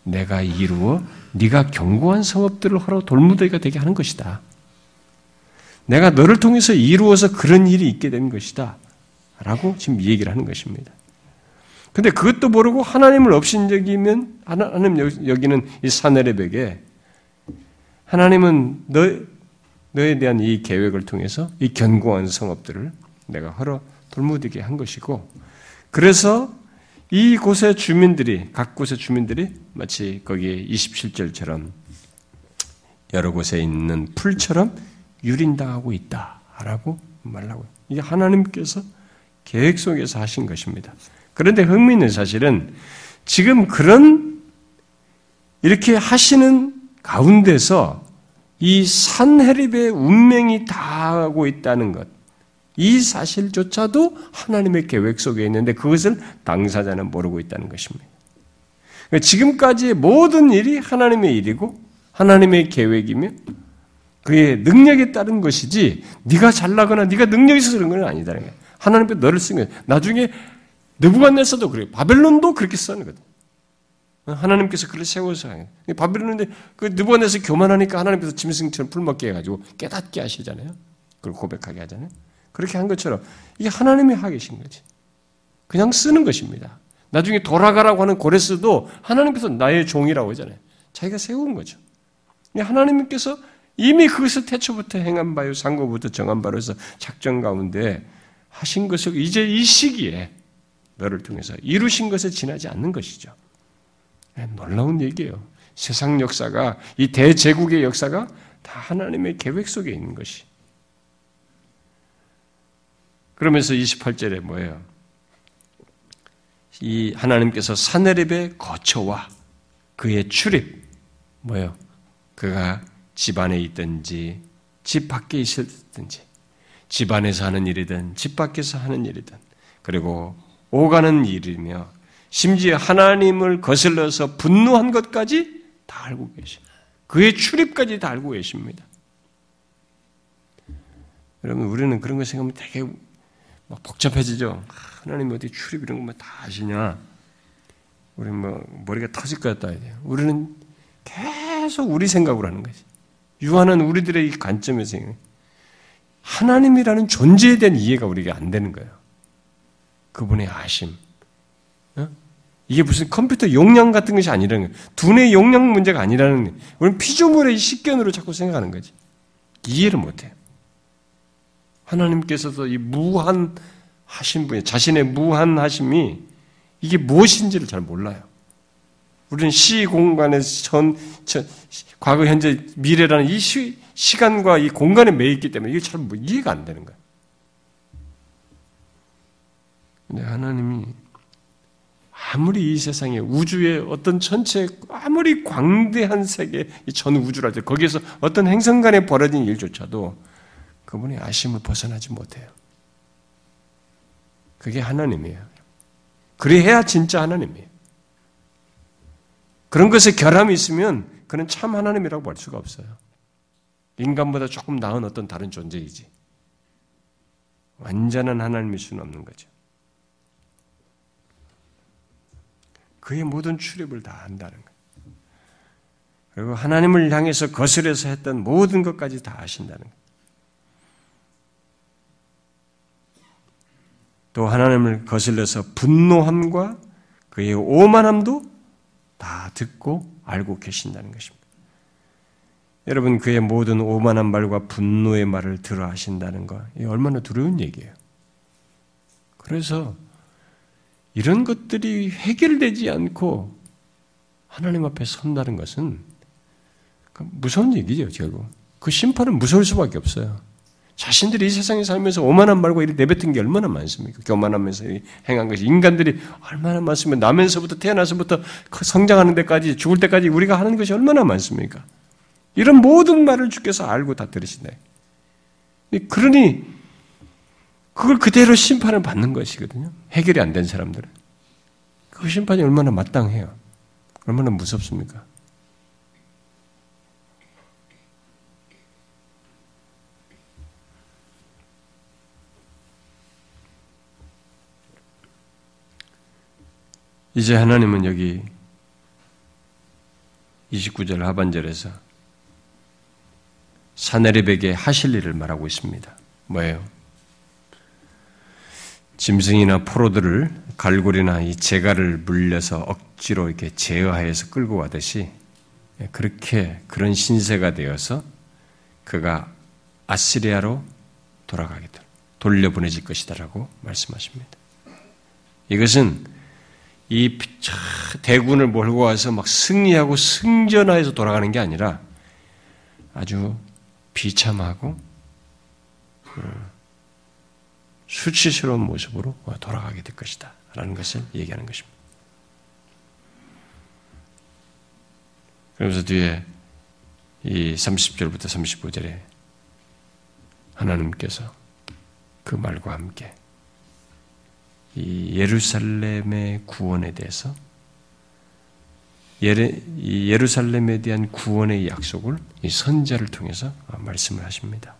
내가 이루어 네가 견고한 성업들을 하러 돌무더기가 되게 하는 것이다. 내가 너를 통해서 이루어서 그런 일이 있게 된 것이다. 라고 지금 얘기를 하는 것입니다. 근데 그것도 모르고 하나님을 업신여기면 하나님 여기는 이 사내레백에 하나님은 너 너에 대한 이 계획을 통해서 이 견고한 성업들을 내가 허러 돌무디게 한 것이고 그래서 이 곳의 주민들이 각 곳의 주민들이 마치 거기에 27절처럼 여러 곳에 있는 풀처럼 유린당하고 있다라고 말하고 이게 하나님께서 계획 속에서 하신 것입니다. 그런데 흥미있는 사실은 지금 그런 이렇게 하시는 가운데서 이 산헤립의 운명이 다하고 있다는 것, 이 사실조차도 하나님의 계획 속에 있는데 그것을 당사자는 모르고 있다는 것입니다. 그러니까 지금까지의 모든 일이 하나님의 일이고 하나님의 계획이며 그의 능력에 따른 것이지 네가 잘나거나 네가 능력이 있어서 그런 건 거예요. 하나님께 너를 쓴 거예요. 나중에 느부갓네서도 그래요. 바벨론도 그렇게 쓰는 거든. 하나님께서 그를 세워서 바벨론인데 그 느부갓네서 교만하니까 하나님께서 짐승처럼 풀먹게 해가지고 깨닫게 하시잖아요. 그걸 고백하게 하잖아요. 그렇게 한 것처럼 이게 하나님이 하고 계신 거지. 그냥 쓰는 것입니다. 나중에 돌아가라고 하는 고레스도 하나님께서 나의 종이라고 하잖아요. 자기가 세운 거죠. 하나님께서 이미 그것을 태초부터 행한 바요, 상고부터 정한 바로서 작전 가운데 하신 것을 이제 이 시기에 너를 통해서 이루신 것에 지나지 않는 것이죠. 네, 놀라운 얘기예요. 세상 역사가, 이 대제국의 역사가 다 하나님의 계획 속에 있는 것이. 그러면서 28절에 뭐예요? 이 하나님께서 사내립의 거처와 그의 출입, 뭐예요? 그가 집 안에 있든지 집 밖에 있었든지 집 안에서 하는 일이든 집 밖에서 하는 일이든 그리고 오가는 일이며 심지어 하나님을 거슬러서 분노한 것까지 다 알고 계시. 그의 출입까지 다 알고 계십니다. 여러분 우리는 그런 거 생각하면 되게 막 복잡해지죠. 하나님이 어디 출입 이런 것만 다 아시냐? 우리 뭐 머리가 터질 것 같다. 우리는 계속 우리 생각으로 하는 거지. 유한한 우리들의 이 관점에서 하나님이라는 존재에 대한 이해가 우리가 안 되는 거예요. 그분의 아심. 어? 이게 무슨 컴퓨터 용량 같은 것이 아니라는 거예요. 두뇌 용량 문제가 아니라는 거예요. 우리는 피조물의 식견으로 자꾸 생각하는 거지. 이해를 못해요. 하나님께서도 이 무한 하신 분이 자신의 무한 하심이 이게 무엇인지를 잘 몰라요. 우리는 시 공간에 전, 전 과거, 현재, 미래라는 이 시, 시간과 이 공간에 매 있기 때문에 이게 잘뭐 이해가 안 되는 거예요. 근데 하나님이 아무리 이 세상에 우주의 어떤 전체 아무리 광대한 세계 전 우주랄 때 거기에서 어떤 행성 간에 벌어진 일조차도 그분의 아심을 벗어나지 못해요. 그게 하나님이에요. 그래야 진짜 하나님이에요. 그런 것에 결함이 있으면 그는 참 하나님이라고 볼 수가 없어요. 인간보다 조금 나은 어떤 다른 존재이지. 완전한 하나님일 수는 없는 거죠. 그의 모든 출입을 다 한다는 거예요. 그리고 하나님을 향해서 거슬려서 했던 모든 것까지 다 아신다는 거예요. 또 하나님을 거슬려서 분노함과 그의 오만함도 다 듣고 알고 계신다는 것입니다. 여러분 그의 모든 오만한 말과 분노의 말을 들어 하신다는 것, 이 얼마나 두려운 얘기예요. 그래서 이런 것들이 해결되지 않고 하나님 앞에 선다는 것은 그 무서운 얘기죠, 결국. 그 심판은 무서울 수밖에 없어요. 자신들이 이 세상에 살면서 오만한 말과 이렇게 내뱉은 게 얼마나 많습니까? 교만하면서 행한 것이 인간들이 얼마나 많으면 나면서부터 태어나서부터 그 성장하는 데까지 죽을 때까지 우리가 하는 것이 얼마나 많습니까? 이런 모든 말을 주께서 알고 다 들으신다. 그러니 그걸 그대로 심판을 받는 것이거든요. 해결이 안 된 사람들은. 그 심판이 얼마나 마땅해요. 얼마나 무섭습니까? 이제 하나님은 여기 29절 하반절에서 사내립에게 하실 일을 말하고 있습니다. 뭐예요? 짐승이나 포로들을 갈고리나 이 재갈을 물려서 억지로 이렇게 제어하여서 끌고 가듯이 그렇게 그런 신세가 되어서 그가 아시리아로 돌아가게 될 돌려보내질 것이다라고 말씀하십니다. 이것은 이 대군을 몰고 와서 막 승리하고 승전하여서 돌아가는 게 아니라 아주 비참하고 음, 수치스러운 모습으로 돌아가게 될 것이다. 라는 것을 얘기하는 것입니다. 그러면서 뒤에 이 30절부터 35절에 하나님께서 그 말과 함께 이 예루살렘의 구원에 대해서 예레, 예루살렘에 대한 구원의 약속을 이 선자를 통해서 말씀을 하십니다.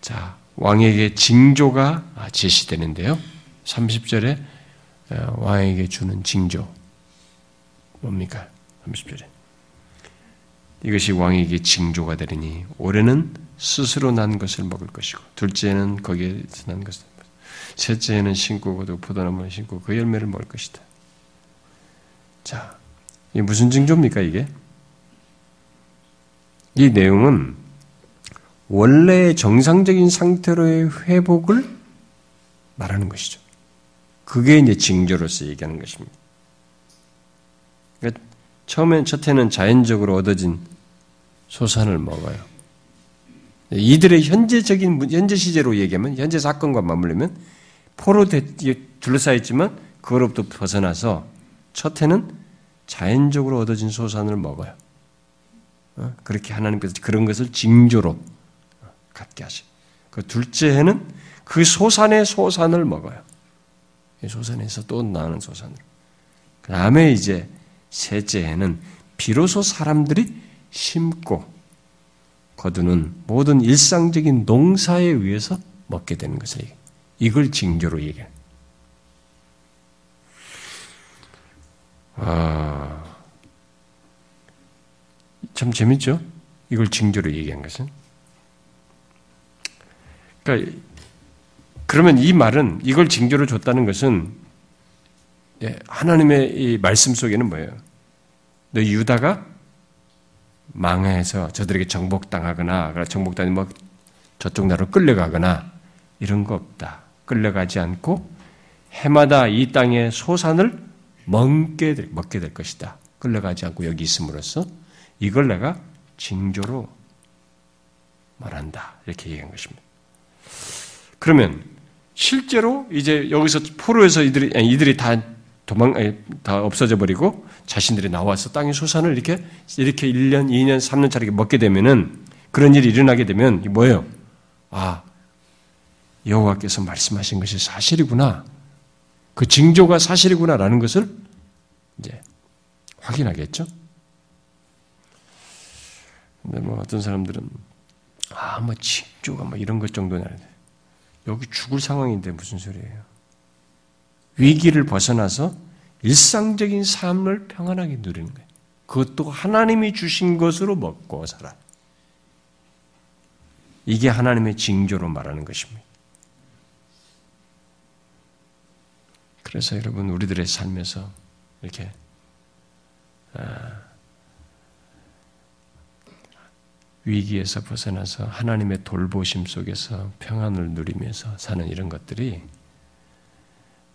자, 왕에게 징조가 제시되는데요. 30절에 어, 왕에게 주는 징조 뭡니까? 30절에 이것이 왕에게 징조가 되리니 올해는 스스로 난 것을 먹을 것이고 둘째는 거기에서 난 것을 셋째에는 신고 포도나무를 신고 그 열매를 먹을 것이다. 자, 이게 무슨 징조입니까 이게? 이 내용은 원래의 정상적인 상태로의 회복을 말하는 것이죠. 그게 이제 징조로서 얘기하는 것입니다. 그러니까 처음엔 첫 해는 자연적으로 얻어진 소산을 먹어요. 이들의 현재적인 현재 시제로 얘기하면 현재 사건과 맞물리면 포로 둘러싸였지만 그거로부터 벗어나서 첫 해는 자연적으로 얻어진 소산을 먹어요. 어? 그렇게 하나님께서 그런 것을 징조로 갖게 하시. 그 둘째 해는 그 소산의 소산을 먹어요. 소산에서 또 나는 소산으로. 그 다음에 이제 셋째 해는 비로소 사람들이 심고 거두는 모든 일상적인 농사에 의해서 먹게 되는 것을 이걸 징조로 얘기해. 아, 참 재밌죠? 이걸 징조로 얘기한 것은. 그러니까 그러면 이 말은 이걸 징조로 줬다는 것은 예, 하나님의 이 말씀 속에는 뭐예요? 너 유다가 망해서 저들에게 정복당하거나 정복당이 뭐 저쪽 나라로 끌려가거나 이런 거 없다. 끌려가지 않고 해마다 이 땅의 소산을 먹게 될, 먹게 될 것이다. 끌려가지 않고 여기 있음으로써 이걸 내가 징조로 말한다. 이렇게 얘기한 것입니다. 그러면 실제로 이제 여기서 포로에서 이들이 이들이 다 도망 다 없어져 버리고 자신들이 나와서 땅의 소산을 이렇게 이렇게 1년, 2년, 3년 차례 먹게 되면은 그런 일이 일어나게 되면 뭐예요? 아, 여호와께서 말씀하신 것이 사실이구나. 그 징조가 사실이구나라는 것을 이제 확인하겠죠. 근데 뭐 어떤 사람들은 아, 뭐 징조가 뭐 이런 것 정도는 여기 죽을 상황인데 무슨 소리예요? 위기를 벗어나서 일상적인 삶을 평안하게 누리는 거예요. 그것도 하나님이 주신 것으로 먹고 살아. 이게 하나님의 징조로 말하는 것입니다. 그래서 여러분 우리들의 삶에서 이렇게 아, 위기에서 벗어나서 하나님의 돌보심 속에서 평안을 누리면서 사는 이런 것들이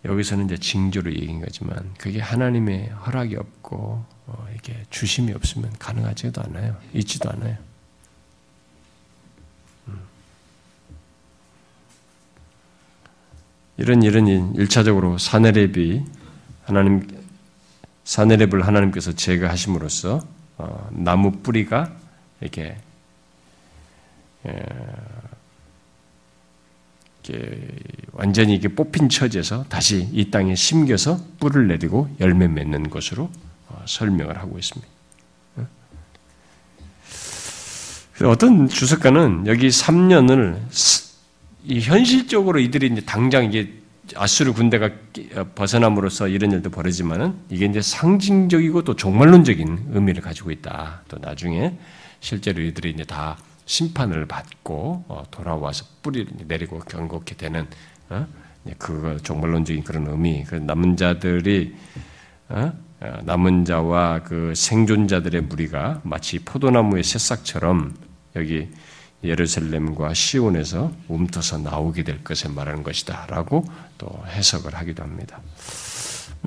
여기서는 이제 징조로 얘기인 거지만 그게 하나님의 허락이 없고 어, 이게 주심이 없으면 가능하지도 않아요. 있지도 않아요. 음. 이런 일은 일차적으로 사내랩이 하나님 사내랩을 하나님께서 제거하심으로써 어, 나무 뿌리가 이렇게 완전히 이게 뽑힌 처지에서 다시 이 땅에 심겨서 뿔을 내리고 열매 맺는 것으로 어, 설명을 하고 있습니다. 어떤 주석가는 여기 3년을 현실적으로 이들이 이제 당장 이게 아수르 군대가 벗어남으로써 이런 일도 벌어지만은 이게 이제 상징적이고 또 종말론적인 의미를 가지고 있다. 또 나중에 실제로 이들이 이제 다 심판을 받고 어, 돌아와서 뿌리를 내리고 경고케 되는 어? 그거 종말론적인 그런 의미. 그 남은 자들이 어? 남은 자와 그 생존자들의 무리가 마치 포도나무의 새싹처럼 여기 예루살렘과 시온에서 움터서 나오게 될 것을 말하는 것이다라고 또 해석을 하기도 합니다.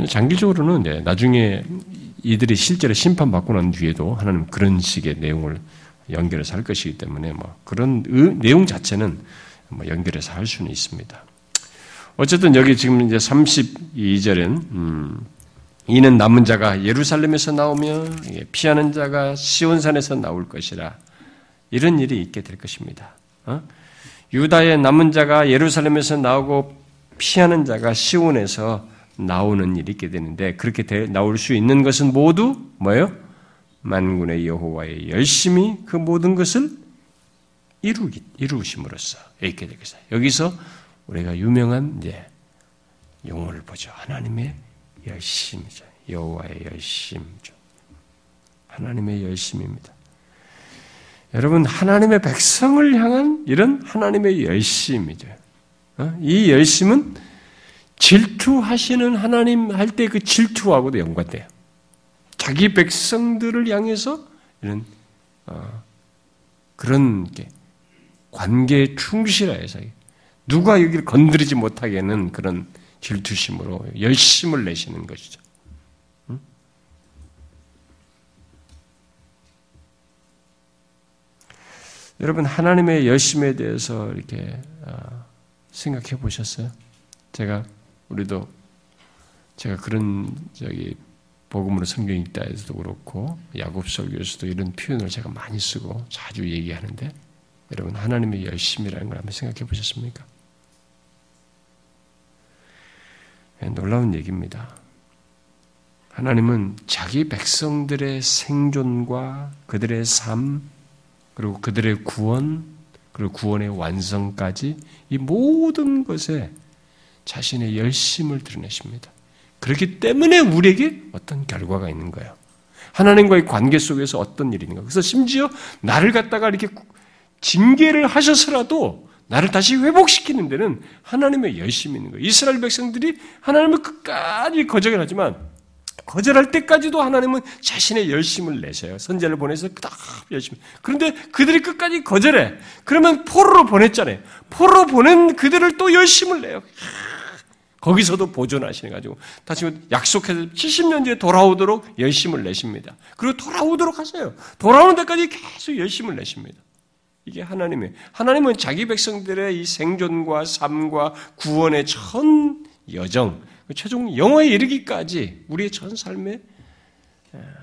장기적으로는 나중에 이들이 실제로 심판받고 난 뒤에도 하나님 그런 식의 내용을 연결해서 할 것이기 때문에 뭐 그런 의, 내용 자체는 뭐 연결해서 할 수는 있습니다. 어쨌든 여기 지금 이제 32절엔 음, 이는 남은 자가 예루살렘에서 나오며 피하는 자가 시온산에서 나올 것이라 이런 일이 있게 될 것입니다. 어? 유다의 남은 자가 예루살렘에서 나오고 피하는 자가 시온에서 나오는 일이 있게 되는데 그렇게 되, 나올 수 있는 것은 모두 뭐예요? 만군의 여호와의 열심히 그 모든 것을 이루기, 이루심으로써 있게 되겠어요. 여기서 우리가 유명한 이제 용어를 보죠. 하나님의 열심이죠. 여호와의 열심이죠. 하나님의 열심입니다. 여러분 하나님의 백성을 향한 이런 하나님의 열심이죠. 어? 이 열심은 질투하시는 하나님 할 때 그 질투하고도 연관돼요. 자기 백성들을 향해서 이런 어, 그런 관계에 충실하여서 누가 여기를 건드리지 못하게 하는 그런 질투심으로 열심을 내시는 것이죠. 여러분 하나님의 열심에 대해서 이렇게 어, 생각해 보셨어요? 제가 우리도 제가 그런 저기 복음으로 성경 읽다 에서도 그렇고 야곱 설교에서도 이런 표현을 제가 많이 쓰고 자주 얘기하는데 여러분 하나님의 열심이라는 걸 한번 생각해 보셨습니까? 네, 놀라운 얘기입니다. 하나님은 자기 백성들의 생존과 그들의 삶 그리고 그들의 구원 그리고 구원의 완성까지 이 모든 것에 자신의 열심을 드러내십니다. 그렇기 때문에 우리에게 어떤 결과가 있는 거예요. 하나님과의 관계 속에서 어떤 일이 있는가. 그래서 심지어 나를 갖다가 이렇게 징계를 하셔서라도 나를 다시 회복시키는 데는 하나님의 열심이 있는 거예요. 이스라엘 백성들이 하나님을 끝까지 거절을 하지만 거절할 때까지도 하나님은 자신의 열심을 내셔요. 선제를 보내서 딱 열심히. 그런데 그들이 끝까지 거절해. 그러면 포로로 보냈잖아요. 포로로 보낸 그들을 또 열심을 내요. 거기서도 보존하시는 가지고 다시 약속해서 70년 뒤에 돌아오도록 열심을 내십니다. 그리고 돌아오도록 하세요. 돌아오는 데까지 계속 열심을 내십니다. 이게 하나님의 하나님은 자기 백성들의 이 생존과 삶과 구원의 전 여정, 최종 영화에 이르기까지 우리의 전 삶에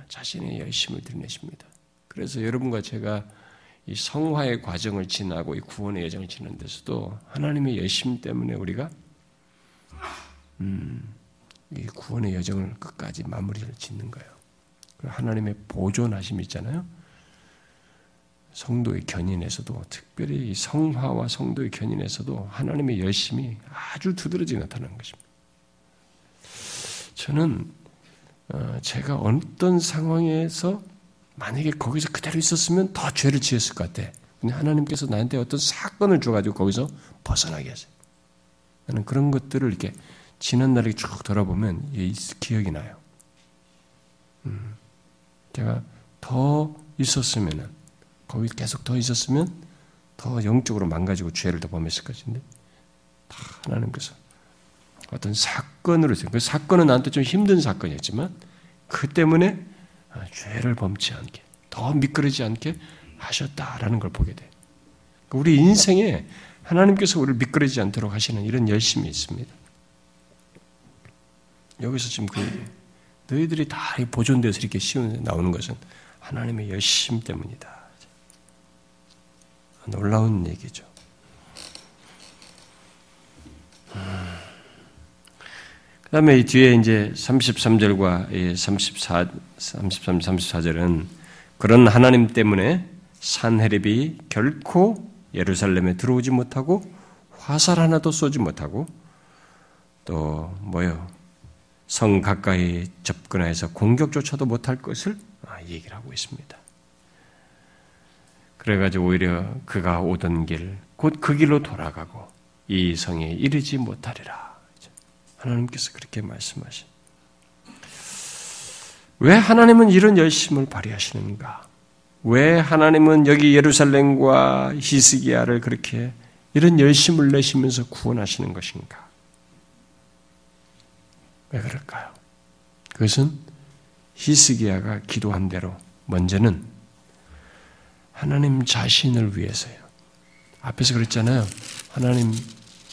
자신의 열심을 드러내십니다. 그래서 여러분과 제가 이 성화의 과정을 지나고 이 구원의 여정을 지는 데서도 하나님의 열심 때문에 우리가 음, 이 구원의 여정을 끝까지 마무리를 짓는 거예요. 하나님의 보존하심 있잖아요. 성도의 견인에서도 특별히 성화와 성도의 견인에서도 하나님의 열심이 아주 두드러지게 나타나는 것입니다. 저는 어, 제가 어떤 상황에서 만약에 거기서 그대로 있었으면 더 죄를 지었을 것 같아. 근데 하나님께서 나한테 어떤 사건을 줘가지고 거기서 벗어나게 하세요. 나는 그런 것들을 이렇게 지난 날에 쭉 돌아보면 기억이 나요. 음, 제가 더 있었으면은 거기 계속 더 있었으면 더 영적으로 망가지고 죄를 더 범했을 것인데 다 하나님께서 어떤 사건으로 그 사건은 나한테 좀 힘든 사건이었지만 그 때문에 아, 죄를 범치 않게 더 미끄러지 않게 하셨다라는 걸 보게 돼. 우리 인생에 하나님께서 우리를 미끄러지지 않도록 하시는 이런 열심이 있습니다. 여기서 지금 그 너희들이 다 보존돼서 이렇게 쉬운 나오는 것은 하나님의 열심 때문이다. 놀라운 얘기죠. 그 다음에 이 뒤에 이제 33절과 34, 33, 34절은 그런 하나님 때문에 산헤립이 결코 예루살렘에 들어오지 못하고 화살 하나도 쏘지 못하고 또 뭐요 성 가까이 접근해서 공격조차도 못할 것을 아, 얘기를 하고 있습니다. 그래가지고 오히려 그가 오던 길, 곧 그 길로 돌아가고 이 성에 이르지 못하리라. 하나님께서 그렇게 말씀하신. 왜 하나님은 이런 열심을 발휘하시는가? 왜 하나님은 여기 예루살렘과 히스기야를 그렇게 이런 열심을 내시면서 구원하시는 것인가? 왜 그럴까요? 그것은 히스기야가 기도한 대로 먼저는 하나님 자신을 위해서요. 앞에서 그랬잖아요. 하나님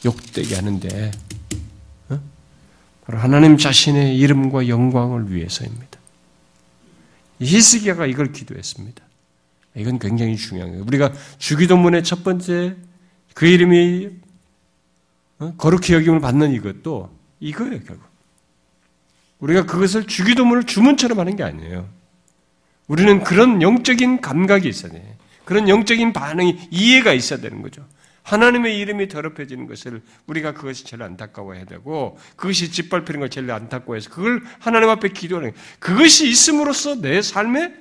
욕되게 하는데 어? 바로 하나님 자신의 이름과 영광을 위해서입니다. 히스기야가 이걸 기도했습니다. 이건 굉장히 중요한 거예요. 우리가 주기도문의 첫 번째 그 이름이 어? 거룩히 여김을 받는 이것도 이거예요, 결국. 우리가 그것을 주기도문을 주문처럼 하는 게 아니에요. 우리는 그런 영적인 감각이 있어야 돼. 그런 영적인 반응이 이해가 있어야 되는 거죠. 하나님의 이름이 더럽혀지는 것을 우리가 그것이 제일 안타까워해야 되고 그것이 짓밟히는 걸 제일 안타까워해서 그걸 하나님 앞에 기도하는 그것이 있음으로써 내 삶에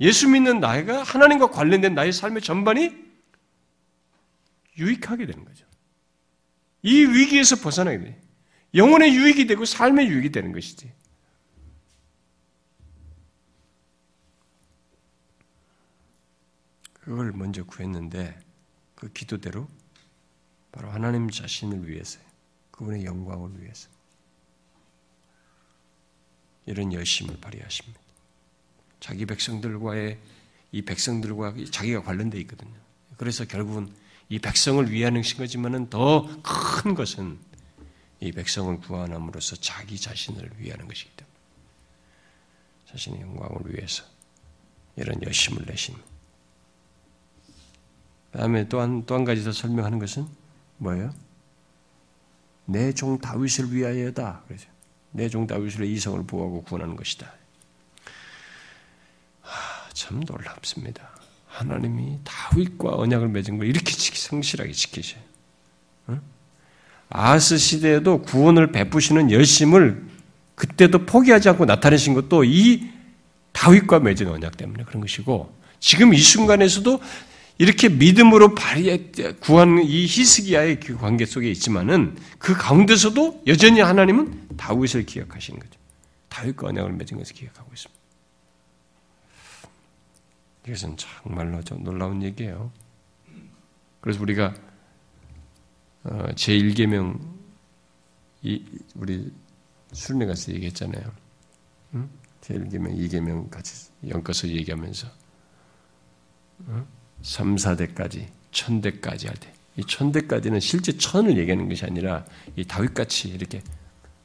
예수 믿는 나이가 하나님과 관련된 나의 삶의 전반이 유익하게 되는 거죠. 이 위기에서 벗어나게 돼. 영혼의 유익이 되고 삶의 유익이 되는 것이지. 그걸 먼저 구했는데 그 기도대로 바로 하나님 자신을 위해서 그분의 영광을 위해서 이런 열심을 발휘하십니다. 자기 백성들과의 이 백성들과 자기가 관련되어 있거든요. 그래서 결국은 이 백성을 위하는 거지만은 더 큰 것은 이 백성을 구원함으로써 자기 자신을 위하는 것이기 때문에 자신의 영광을 위해서 이런 열심을 내신. 다음에 또한 또 한 가지 더 설명하는 것은 뭐예요? 내 종 다윗을 위하여다. 그래서 내종 다윗을 이성을 보호하고 구원하는 것이다. 참 놀랍습니다. 하나님이 다윗과 언약을 맺은 걸 이렇게 성실하게 지키셔요. 아스 시대에도 구원을 베푸시는 열심을 그때도 포기하지 않고 나타내신 것도 이 다윗과 맺은 언약 때문에 그런 것이고 지금 이 순간에서도 이렇게 믿음으로 발휘 구한 이 히스기야의 그 관계 속에 있지만은 그 가운데서도 여전히 하나님은 다윗을 기억하시는 거죠. 다윗과 언약을 맺은 것을 기억하고 있습니다. 이것은 정말로 좀 놀라운 얘기예요. 그래서 우리가 어, 제1계명 우리 수련회 가서 얘기했잖아요. 응? 제1계명, 2계명 같이 엮어서 얘기하면서 3, 4대까지, 천대까지 할 때. 이 천대까지는 실제 천을 얘기하는 것이 아니라 이 다윗같이 이렇게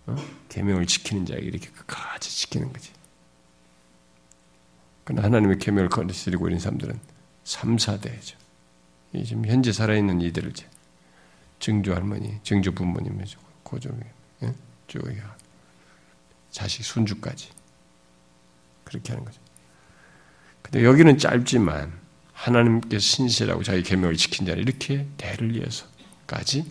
어? 계명을 지키는 자에게 이렇게 끝까지 지키는 거지. 그러나 하나님의 계명을 거스리고 있는 사람들은 3, 4대죠. 지금 현재 살아있는 이들을 증조 할머니, 증조 부모님, 고조, 예? 조가 자식 손주까지 그렇게 하는 거죠. 근데 여기는 짧지만 하나님께 신실하고 자기 계명을 지킨 자를 이렇게 대를 이어서까지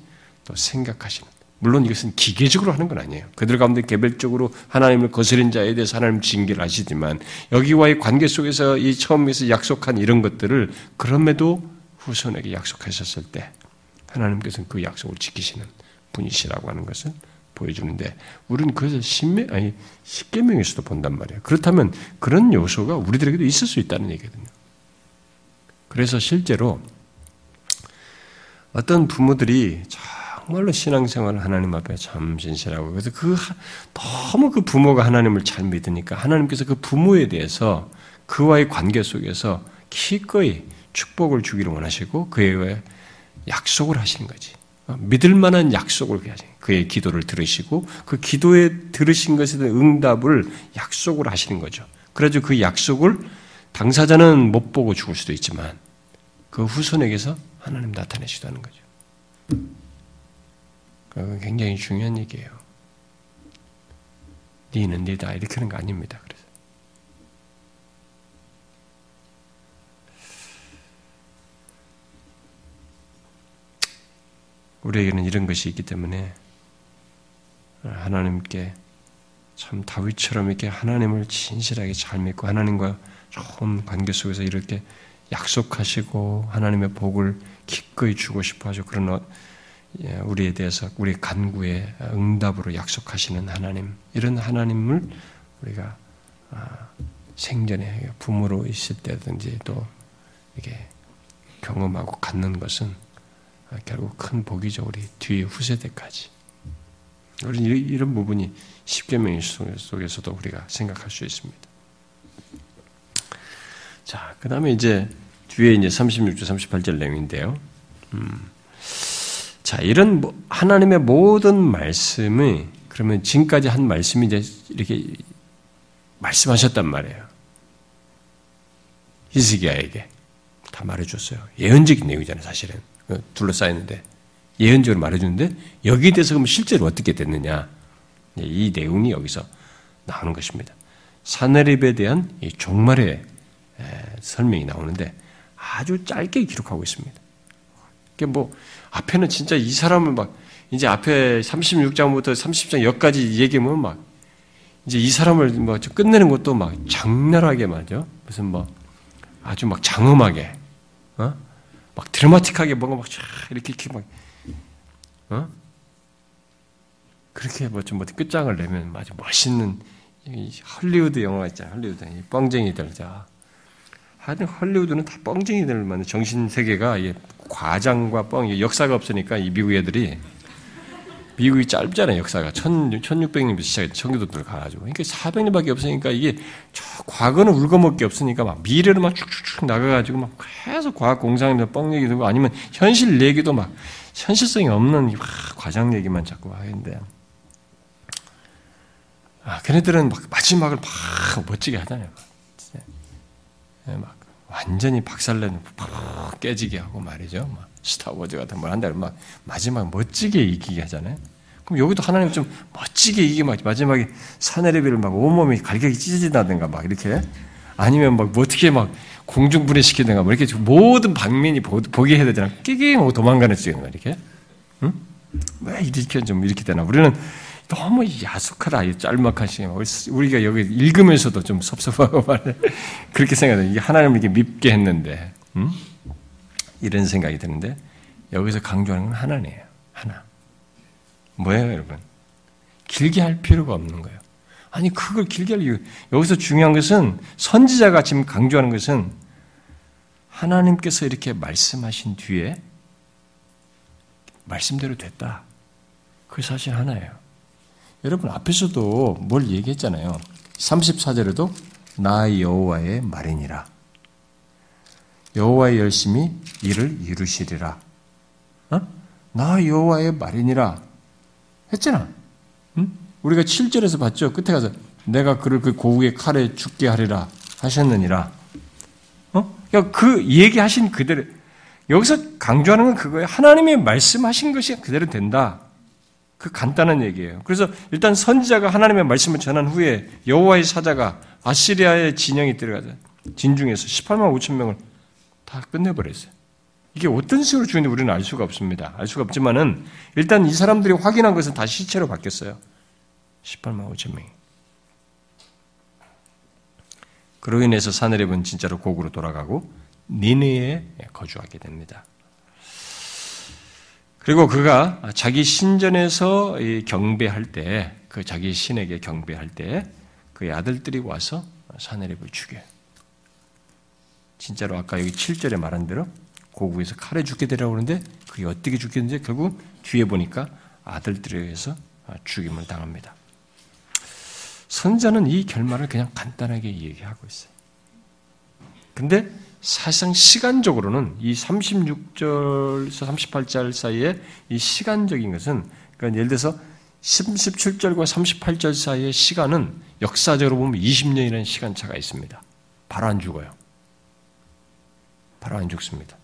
또 생각하시는 물론 이것은 기계적으로 하는 건 아니에요. 그들 가운데 개별적으로 하나님을 거스린 자에 대해서 하나님 징계를 하시지만 여기와의 관계 속에서 이 처음에서 약속한 이런 것들을 그럼에도 후손에게 약속하셨을 때 하나님께서는 그 약속을 지키시는 분이시라고 하는 것을 보여주는데 우리는 그것을 신명 아니 십계명에서도 본단 말이에요. 그렇다면 그런 요소가 우리들에게도 있을 수 있다는 얘기거든요. 그래서 실제로 어떤 부모들이 정말로 신앙생활을 하나님 앞에 참 진실하고 그래서 그 너무 그 부모가 하나님을 잘 믿으니까 하나님께서 그 부모에 대해서 그와의 관계 속에서 기꺼이 축복을 주기를 원하시고 그에 약속을 하시는 거지. 어, 믿을 만한 약속을 하시 그의 기도를 들으시고 그 기도에 들으신 것에 대한 응답을 약속을 하시는 거죠. 그래서 그 약속을 당사자는 못 보고 죽을 수도 있지만 그 후손에게서 하나님 나타내시도 하는 거죠. 그건 굉장히 중요한 얘기예요. 니는 니다 이렇게 하는 거 아닙니다. 그래서 우리에게는 이런 것이 있기 때문에 하나님께 참 다윗처럼 이렇게 하나님을 진실하게 잘 믿고 하나님과 좋은 관계 속에서 이렇게 약속하시고 하나님의 복을 기꺼이 주고 싶어 하죠. 그런 어, 예, 우리에 대해서 우리 간구에 응답으로 약속하시는 하나님 이런 하나님을 우리가 아, 생전에 부모로 있을 때든지 또 이게 경험하고 갖는 것은 결국 큰 복이죠. 우리 뒤에 후세대까지. 이런 부분이 십계명 속에서도 우리가 생각할 수 있습니다. 자, 그 다음에 이제 뒤에 이제 36절, 38절 내용인데요. 음. 자, 이런 하나님의 모든 말씀이 그러면 지금까지 한 말씀이 이제 이렇게 말씀하셨단 말이에요. 히스기야에게 다 말해줬어요. 예언적인 내용이잖아요, 사실은. 그 둘러싸였는데 예언적으로 말해주는데 여기에 대해서 그럼 실제로 어떻게 됐느냐 이 내용이 여기서 나오는 것입니다. 사내립에 대한 이 종말의 설명이 나오는데 아주 짧게 기록하고 있습니다. 이게 뭐 앞에는 진짜 이 사람을 막 이제 앞에 36장부터 30장 여기까지 얘기하면 막 이제 이 사람을 뭐 끝내는 것도 막 장렬하게 말이죠. 무슨 뭐 아주 막 장엄하게 어? 막 드라마틱하게 뭔가 막 이렇게 이렇게 막 어? 그렇게 뭐좀 뭐 끝장을 내면 아주 멋있는 헐리우드 영화 있잖아. 헐리우드 뻥쟁이들 자. 하여튼 헐리우드는 다 뻥쟁이들만 정신 세계가 과장과 뻥 역사가 없으니까 이 미국 애들이 미국이 짧잖아요, 역사가. 1600년부터 시작해 청교도들 가가지고. 그러니까 400년밖에 없으니까 이게 저 과거는 울거먹기 없으니까 막 미래로 막 쭉쭉쭉 나가가지고 막 계속 과학 공상이나 뻥 얘기 들고 아니면 현실 얘기도 막 현실성이 없는 막 과장 얘기만 자꾸 하는데. 아, 걔네들은 막 마지막을 막 멋지게 하잖아요. 막, 막 완전히 박살내는 팍 깨지게 하고 말이죠. 막 스타워즈 같은 걸 한다면 막 마지막 멋지게 이기게 하잖아요. 그럼 여기도 하나님 좀 멋지게 이기게 막 마지막에 사내레비를 막 온몸이 갈격이 찢어진다든가 막 이렇게 아니면 막 뭐 어떻게 막 공중 분해시키든가 뭐 이렇게 모든 방면이 보게 해야 되잖아. 끼기 뭐 도망가는 거야 이렇게. 응? 왜 이렇게 좀 이렇게 되나? 우리는 너무 야속하다, 짤막한 시간. 우리가 여기 읽으면서도 좀 섭섭하고 말 그렇게 생각해. 이게 하나님을 이렇게 밉게 했는데, 응? 이런 생각이 드는데 여기서 강조하는 건 하나네요. 하나. 뭐예요, 여러분? 길게 할 필요가 없는 거예요. 아니, 그걸 길게 할 이유. 여기서 중요한 것은 선지자가 지금 강조하는 것은 하나님께서 이렇게 말씀하신 뒤에 말씀대로 됐다. 그 사실 하나예요. 여러분 앞에서도 뭘 얘기했잖아요. 34절에도 나 여호와의 말이니라. 여호와의 열심히 이를 이루시리라. 어? 나 여호와의 말이니라 했잖아. 응? 우리가 7절에서 봤죠. 끝에 가서 내가 그를 그 고우의 칼에 죽게 하리라 하셨느니라. 어? 그러니까 그 얘기하신 그대로 여기서 강조하는 건 그거예요. 하나님의 말씀하신 것이 그대로 된다. 그 간단한 얘기예요. 그래서 일단 선지자가 하나님의 말씀을 전한 후에 여호와의 사자가 아시리아의 진영이 들어가서 진중에서 18만 5천 명을 다 끝내버렸어요. 이게 어떤 식으로 죽는지 우리는 알 수가 없습니다. 알 수가 없지만은 일단 이 사람들이 확인한 것은 다 시체로 바뀌었어요. 18만 5천 명이. 그로 인해서 사내립은 진짜로 고구로 돌아가고 니느에 거주하게 됩니다. 그리고 그가 자기 신전에서 경배할 때, 그 자기 신에게 경배할 때, 그의 아들들이 와서 사내립을 죽여요. 진짜로 아까 여기 7절에 말한 대로 고국에서 칼에 죽게 되라고 그러는데 그게 어떻게 죽겠는지 결국 뒤에 보니까 아들들에 의해서 죽임을 당합니다. 선자는 이 결말을 그냥 간단하게 얘기하고 있어요. 근데 사실상 시간적으로는 이 36절에서 38절 사이에 이 시간적인 것은 그러니까 예를 들어서 17절과 38절 사이의 시간은 역사적으로 보면 20년이라는 시간차가 있습니다. 바로 안 죽어요. 바로 안 죽습니다.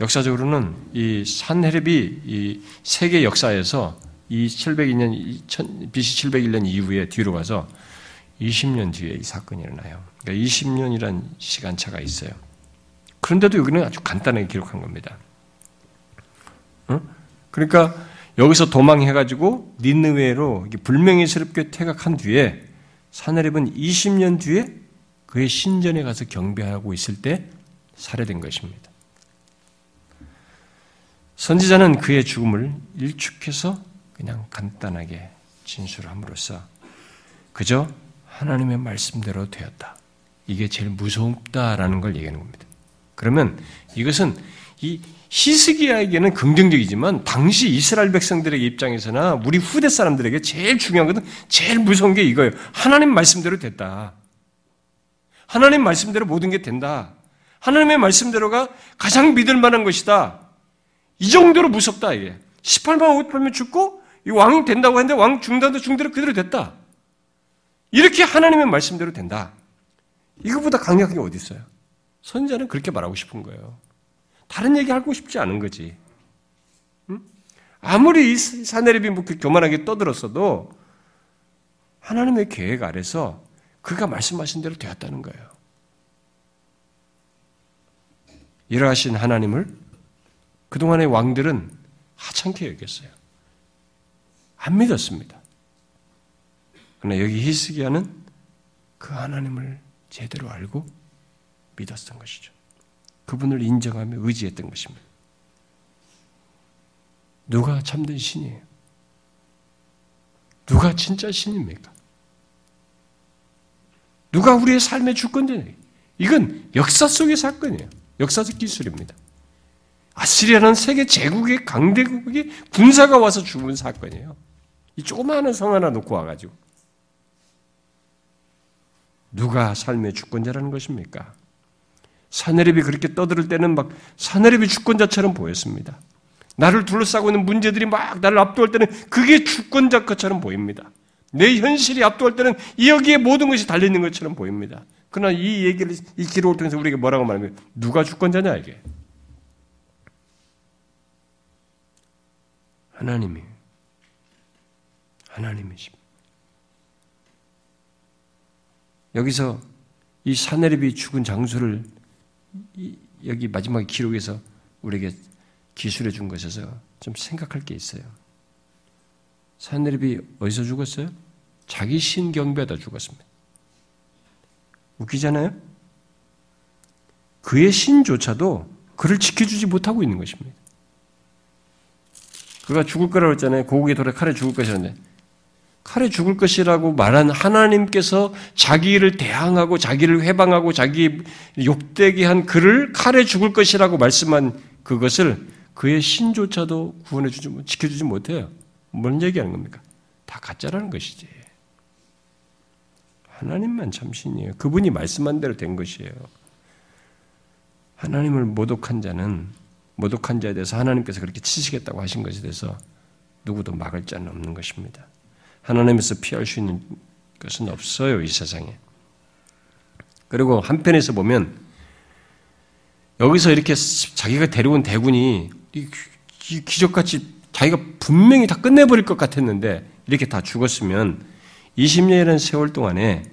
역사적으로는 이 산헤립이 이 세계 역사에서 이 702년 BC 701년 이후에 뒤로 가서 20년 뒤에 이 사건이 일어나요. 그러니까 20년이란 시간차가 있어요. 그런데도 여기는 아주 간단하게 기록한 겁니다. 응? 그러니까 여기서 도망해가지고 니느웨로 불명예스럽게 퇴각한 뒤에 사내립은 20년 뒤에 그의 신전에 가서 경배하고 있을 때 살해된 것입니다. 선지자는 그의 죽음을 일축해서 그냥 간단하게 진술함으로써 그저 하나님의 말씀대로 되었다. 이게 제일 무섭다라는 걸 얘기하는 겁니다. 그러면 이것은 이 히스기야에게는 긍정적이지만 당시 이스라엘 백성들의 입장에서나 우리 후대 사람들에게 제일 중요한 것은 제일 무서운 게 이거예요. 하나님 말씀대로 됐다. 하나님 말씀대로 모든 게 된다. 하나님의 말씀대로가 가장 믿을 만한 것이다. 이 정도로 무섭다, 이게. 18만 5팔면 죽고, 이 왕이 된다고 했는데 왕 중단도 중대로 그대로 됐다. 이렇게 하나님의 말씀대로 된다. 이거보다 강력한 게 어디 있어요? 선자는 그렇게 말하고 싶은 거예요. 다른 얘기 하고 싶지 않은 거지. 응? 아무리 사내립이 뭐 교만하게 떠들었어도 하나님의 계획 아래서 그가 말씀하신 대로 되었다는 거예요. 이러하신 하나님을 그동안의 왕들은 하찮게 여겼어요. 안 믿었습니다. 그러나 여기 히스기야는 그 하나님을 제대로 알고 믿었던 것이죠. 그분을 인정하며 의지했던 것입니다. 누가 참된 신이에요? 누가 진짜 신입니까? 누가 우리의 삶의 주권자냐? 이건 역사 속의 사건이에요. 역사적 기술입니다. 아시리아는 세계 제국의 강대국의 군사가 와서 죽은 사건이에요. 이 조그마한 성 하나 놓고 와가지고. 누가 삶의 주권자라는 것입니까? 사내립이 그렇게 떠들을 때는 막 사내립이 주권자처럼 보였습니다. 나를 둘러싸고 있는 문제들이 막 나를 압도할 때는 그게 주권자 것처럼 보입니다. 내 현실이 압도할 때는 여기에 모든 것이 달려있는 것처럼 보입니다. 그러나 이 얘기를, 이 기록을 통해서 우리에게 뭐라고 말하면 누가 주권자냐, 이게? 하나님이. 하나님이십니다. 여기서 이 사내립이 죽은 장소를 여기 마지막 기록에서 우리에게 기술해 준 것에서 좀 생각할 게 있어요. 사내립이 어디서 죽었어요? 자기 신 경배하다 죽었습니다. 웃기잖아요? 그의 신조차도 그를 지켜주지 못하고 있는 것입니다. 그가 죽을 거라고 했잖아요. 고국의 돌에 칼에 죽을 것이었는데 칼에 죽을 것이라고 말한 하나님께서 자기를 대항하고 자기를 회방하고 자기 욕되게 한 그를 칼에 죽을 것이라고 말씀한 그것을 그의 신조차도 구원해 주지 지켜주지 못해요. 뭔 얘기하는 겁니까? 다 가짜라는 것이지. 하나님만 참 신이에요. 그분이 말씀한 대로 된 것이에요. 하나님을 모독한 자는 모독한 자에 대해서 하나님께서 그렇게 치시겠다고 하신 것에 대해서 누구도 막을 자는 없는 것입니다. 하나님에서 피할 수 있는 것은 없어요, 이 세상에. 그리고 한편에서 보면 여기서 이렇게 자기가 데려온 대군이 기적같이 자기가 분명히 다 끝내버릴 것 같았는데 이렇게 다 죽었으면 20년이라는 세월 동안에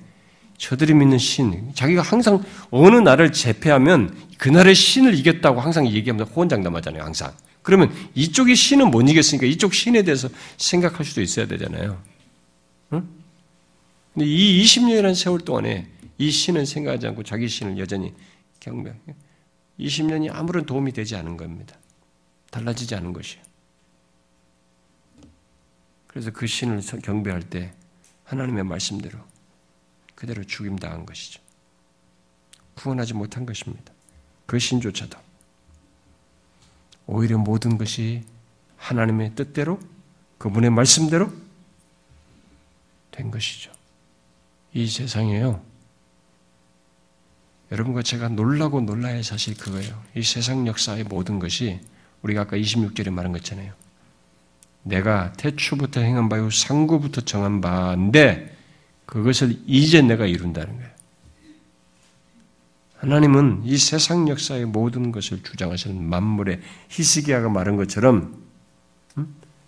저들이 믿는 신, 자기가 항상 어느 날을 제패하면 그날의 신을 이겼다고 항상 얘기하면서 호언장담하잖아요, 항상. 그러면 이쪽의 신은 못 이겼으니까 이쪽 신에 대해서 생각할 수도 있어야 되잖아요. 응? 근데 이 20년이라는 세월 동안에 이 신은 생각하지 않고 자기 신을 여전히 경배. 20년이 아무런 도움이 되지 않은 겁니다. 달라지지 않은 것이에요. 그래서 그 신을 경배할 때 하나님의 말씀대로 그대로 죽임당한 것이죠. 구원하지 못한 것입니다. 그 신조차도. 오히려 모든 것이 하나님의 뜻대로 그분의 말씀대로 된 것이죠. 이 세상에요. 여러분과 제가 놀라고 놀라야 사실 그거예요. 이 세상 역사의 모든 것이 우리가 아까 26절에 말한 것잖아요. 내가 태초부터 행한 바요 상고부터 정한 바인데 그것을 이제 내가 이룬다는 거예요. 하나님은 이 세상 역사의 모든 것을 주장하시는 만물의 히스기야가 말한 것처럼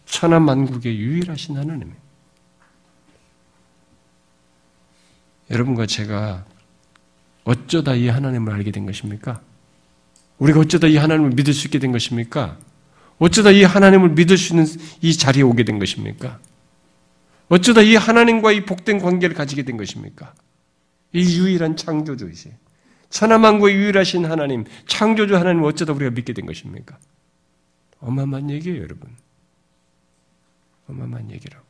천하 만국의 유일하신 하나님이에요. 여러분과 제가 어쩌다 이 하나님을 알게 된 것입니까? 우리가 어쩌다 이 하나님을 믿을 수 있게 된 것입니까? 어쩌다 이 하나님을 믿을 수 있는 이 자리에 오게 된 것입니까? 어쩌다 이 하나님과 이 복된 관계를 가지게 된 것입니까? 이 유일한 창조주이세요. 천하만국의 유일하신 하나님, 창조주 하나님 어쩌다 우리가 믿게 된 것입니까? 어마어마한 얘기예요, 여러분. 어마어마한 얘기라고.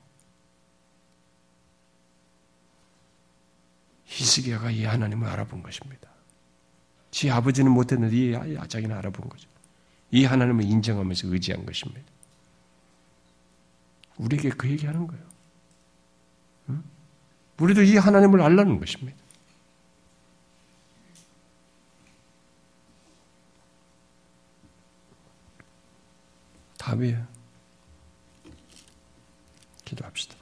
히스기야가 이 하나님을 알아본 것입니다. 지 아버지는 못했는데 이 자기는 알아본 거죠. 이 하나님을 인정하면서 의지한 것입니다. 우리에게 그 얘기하는 거예요. 응? 우리도 이 하나님을 알라는 것입니다. 답이에요. 기도합시다.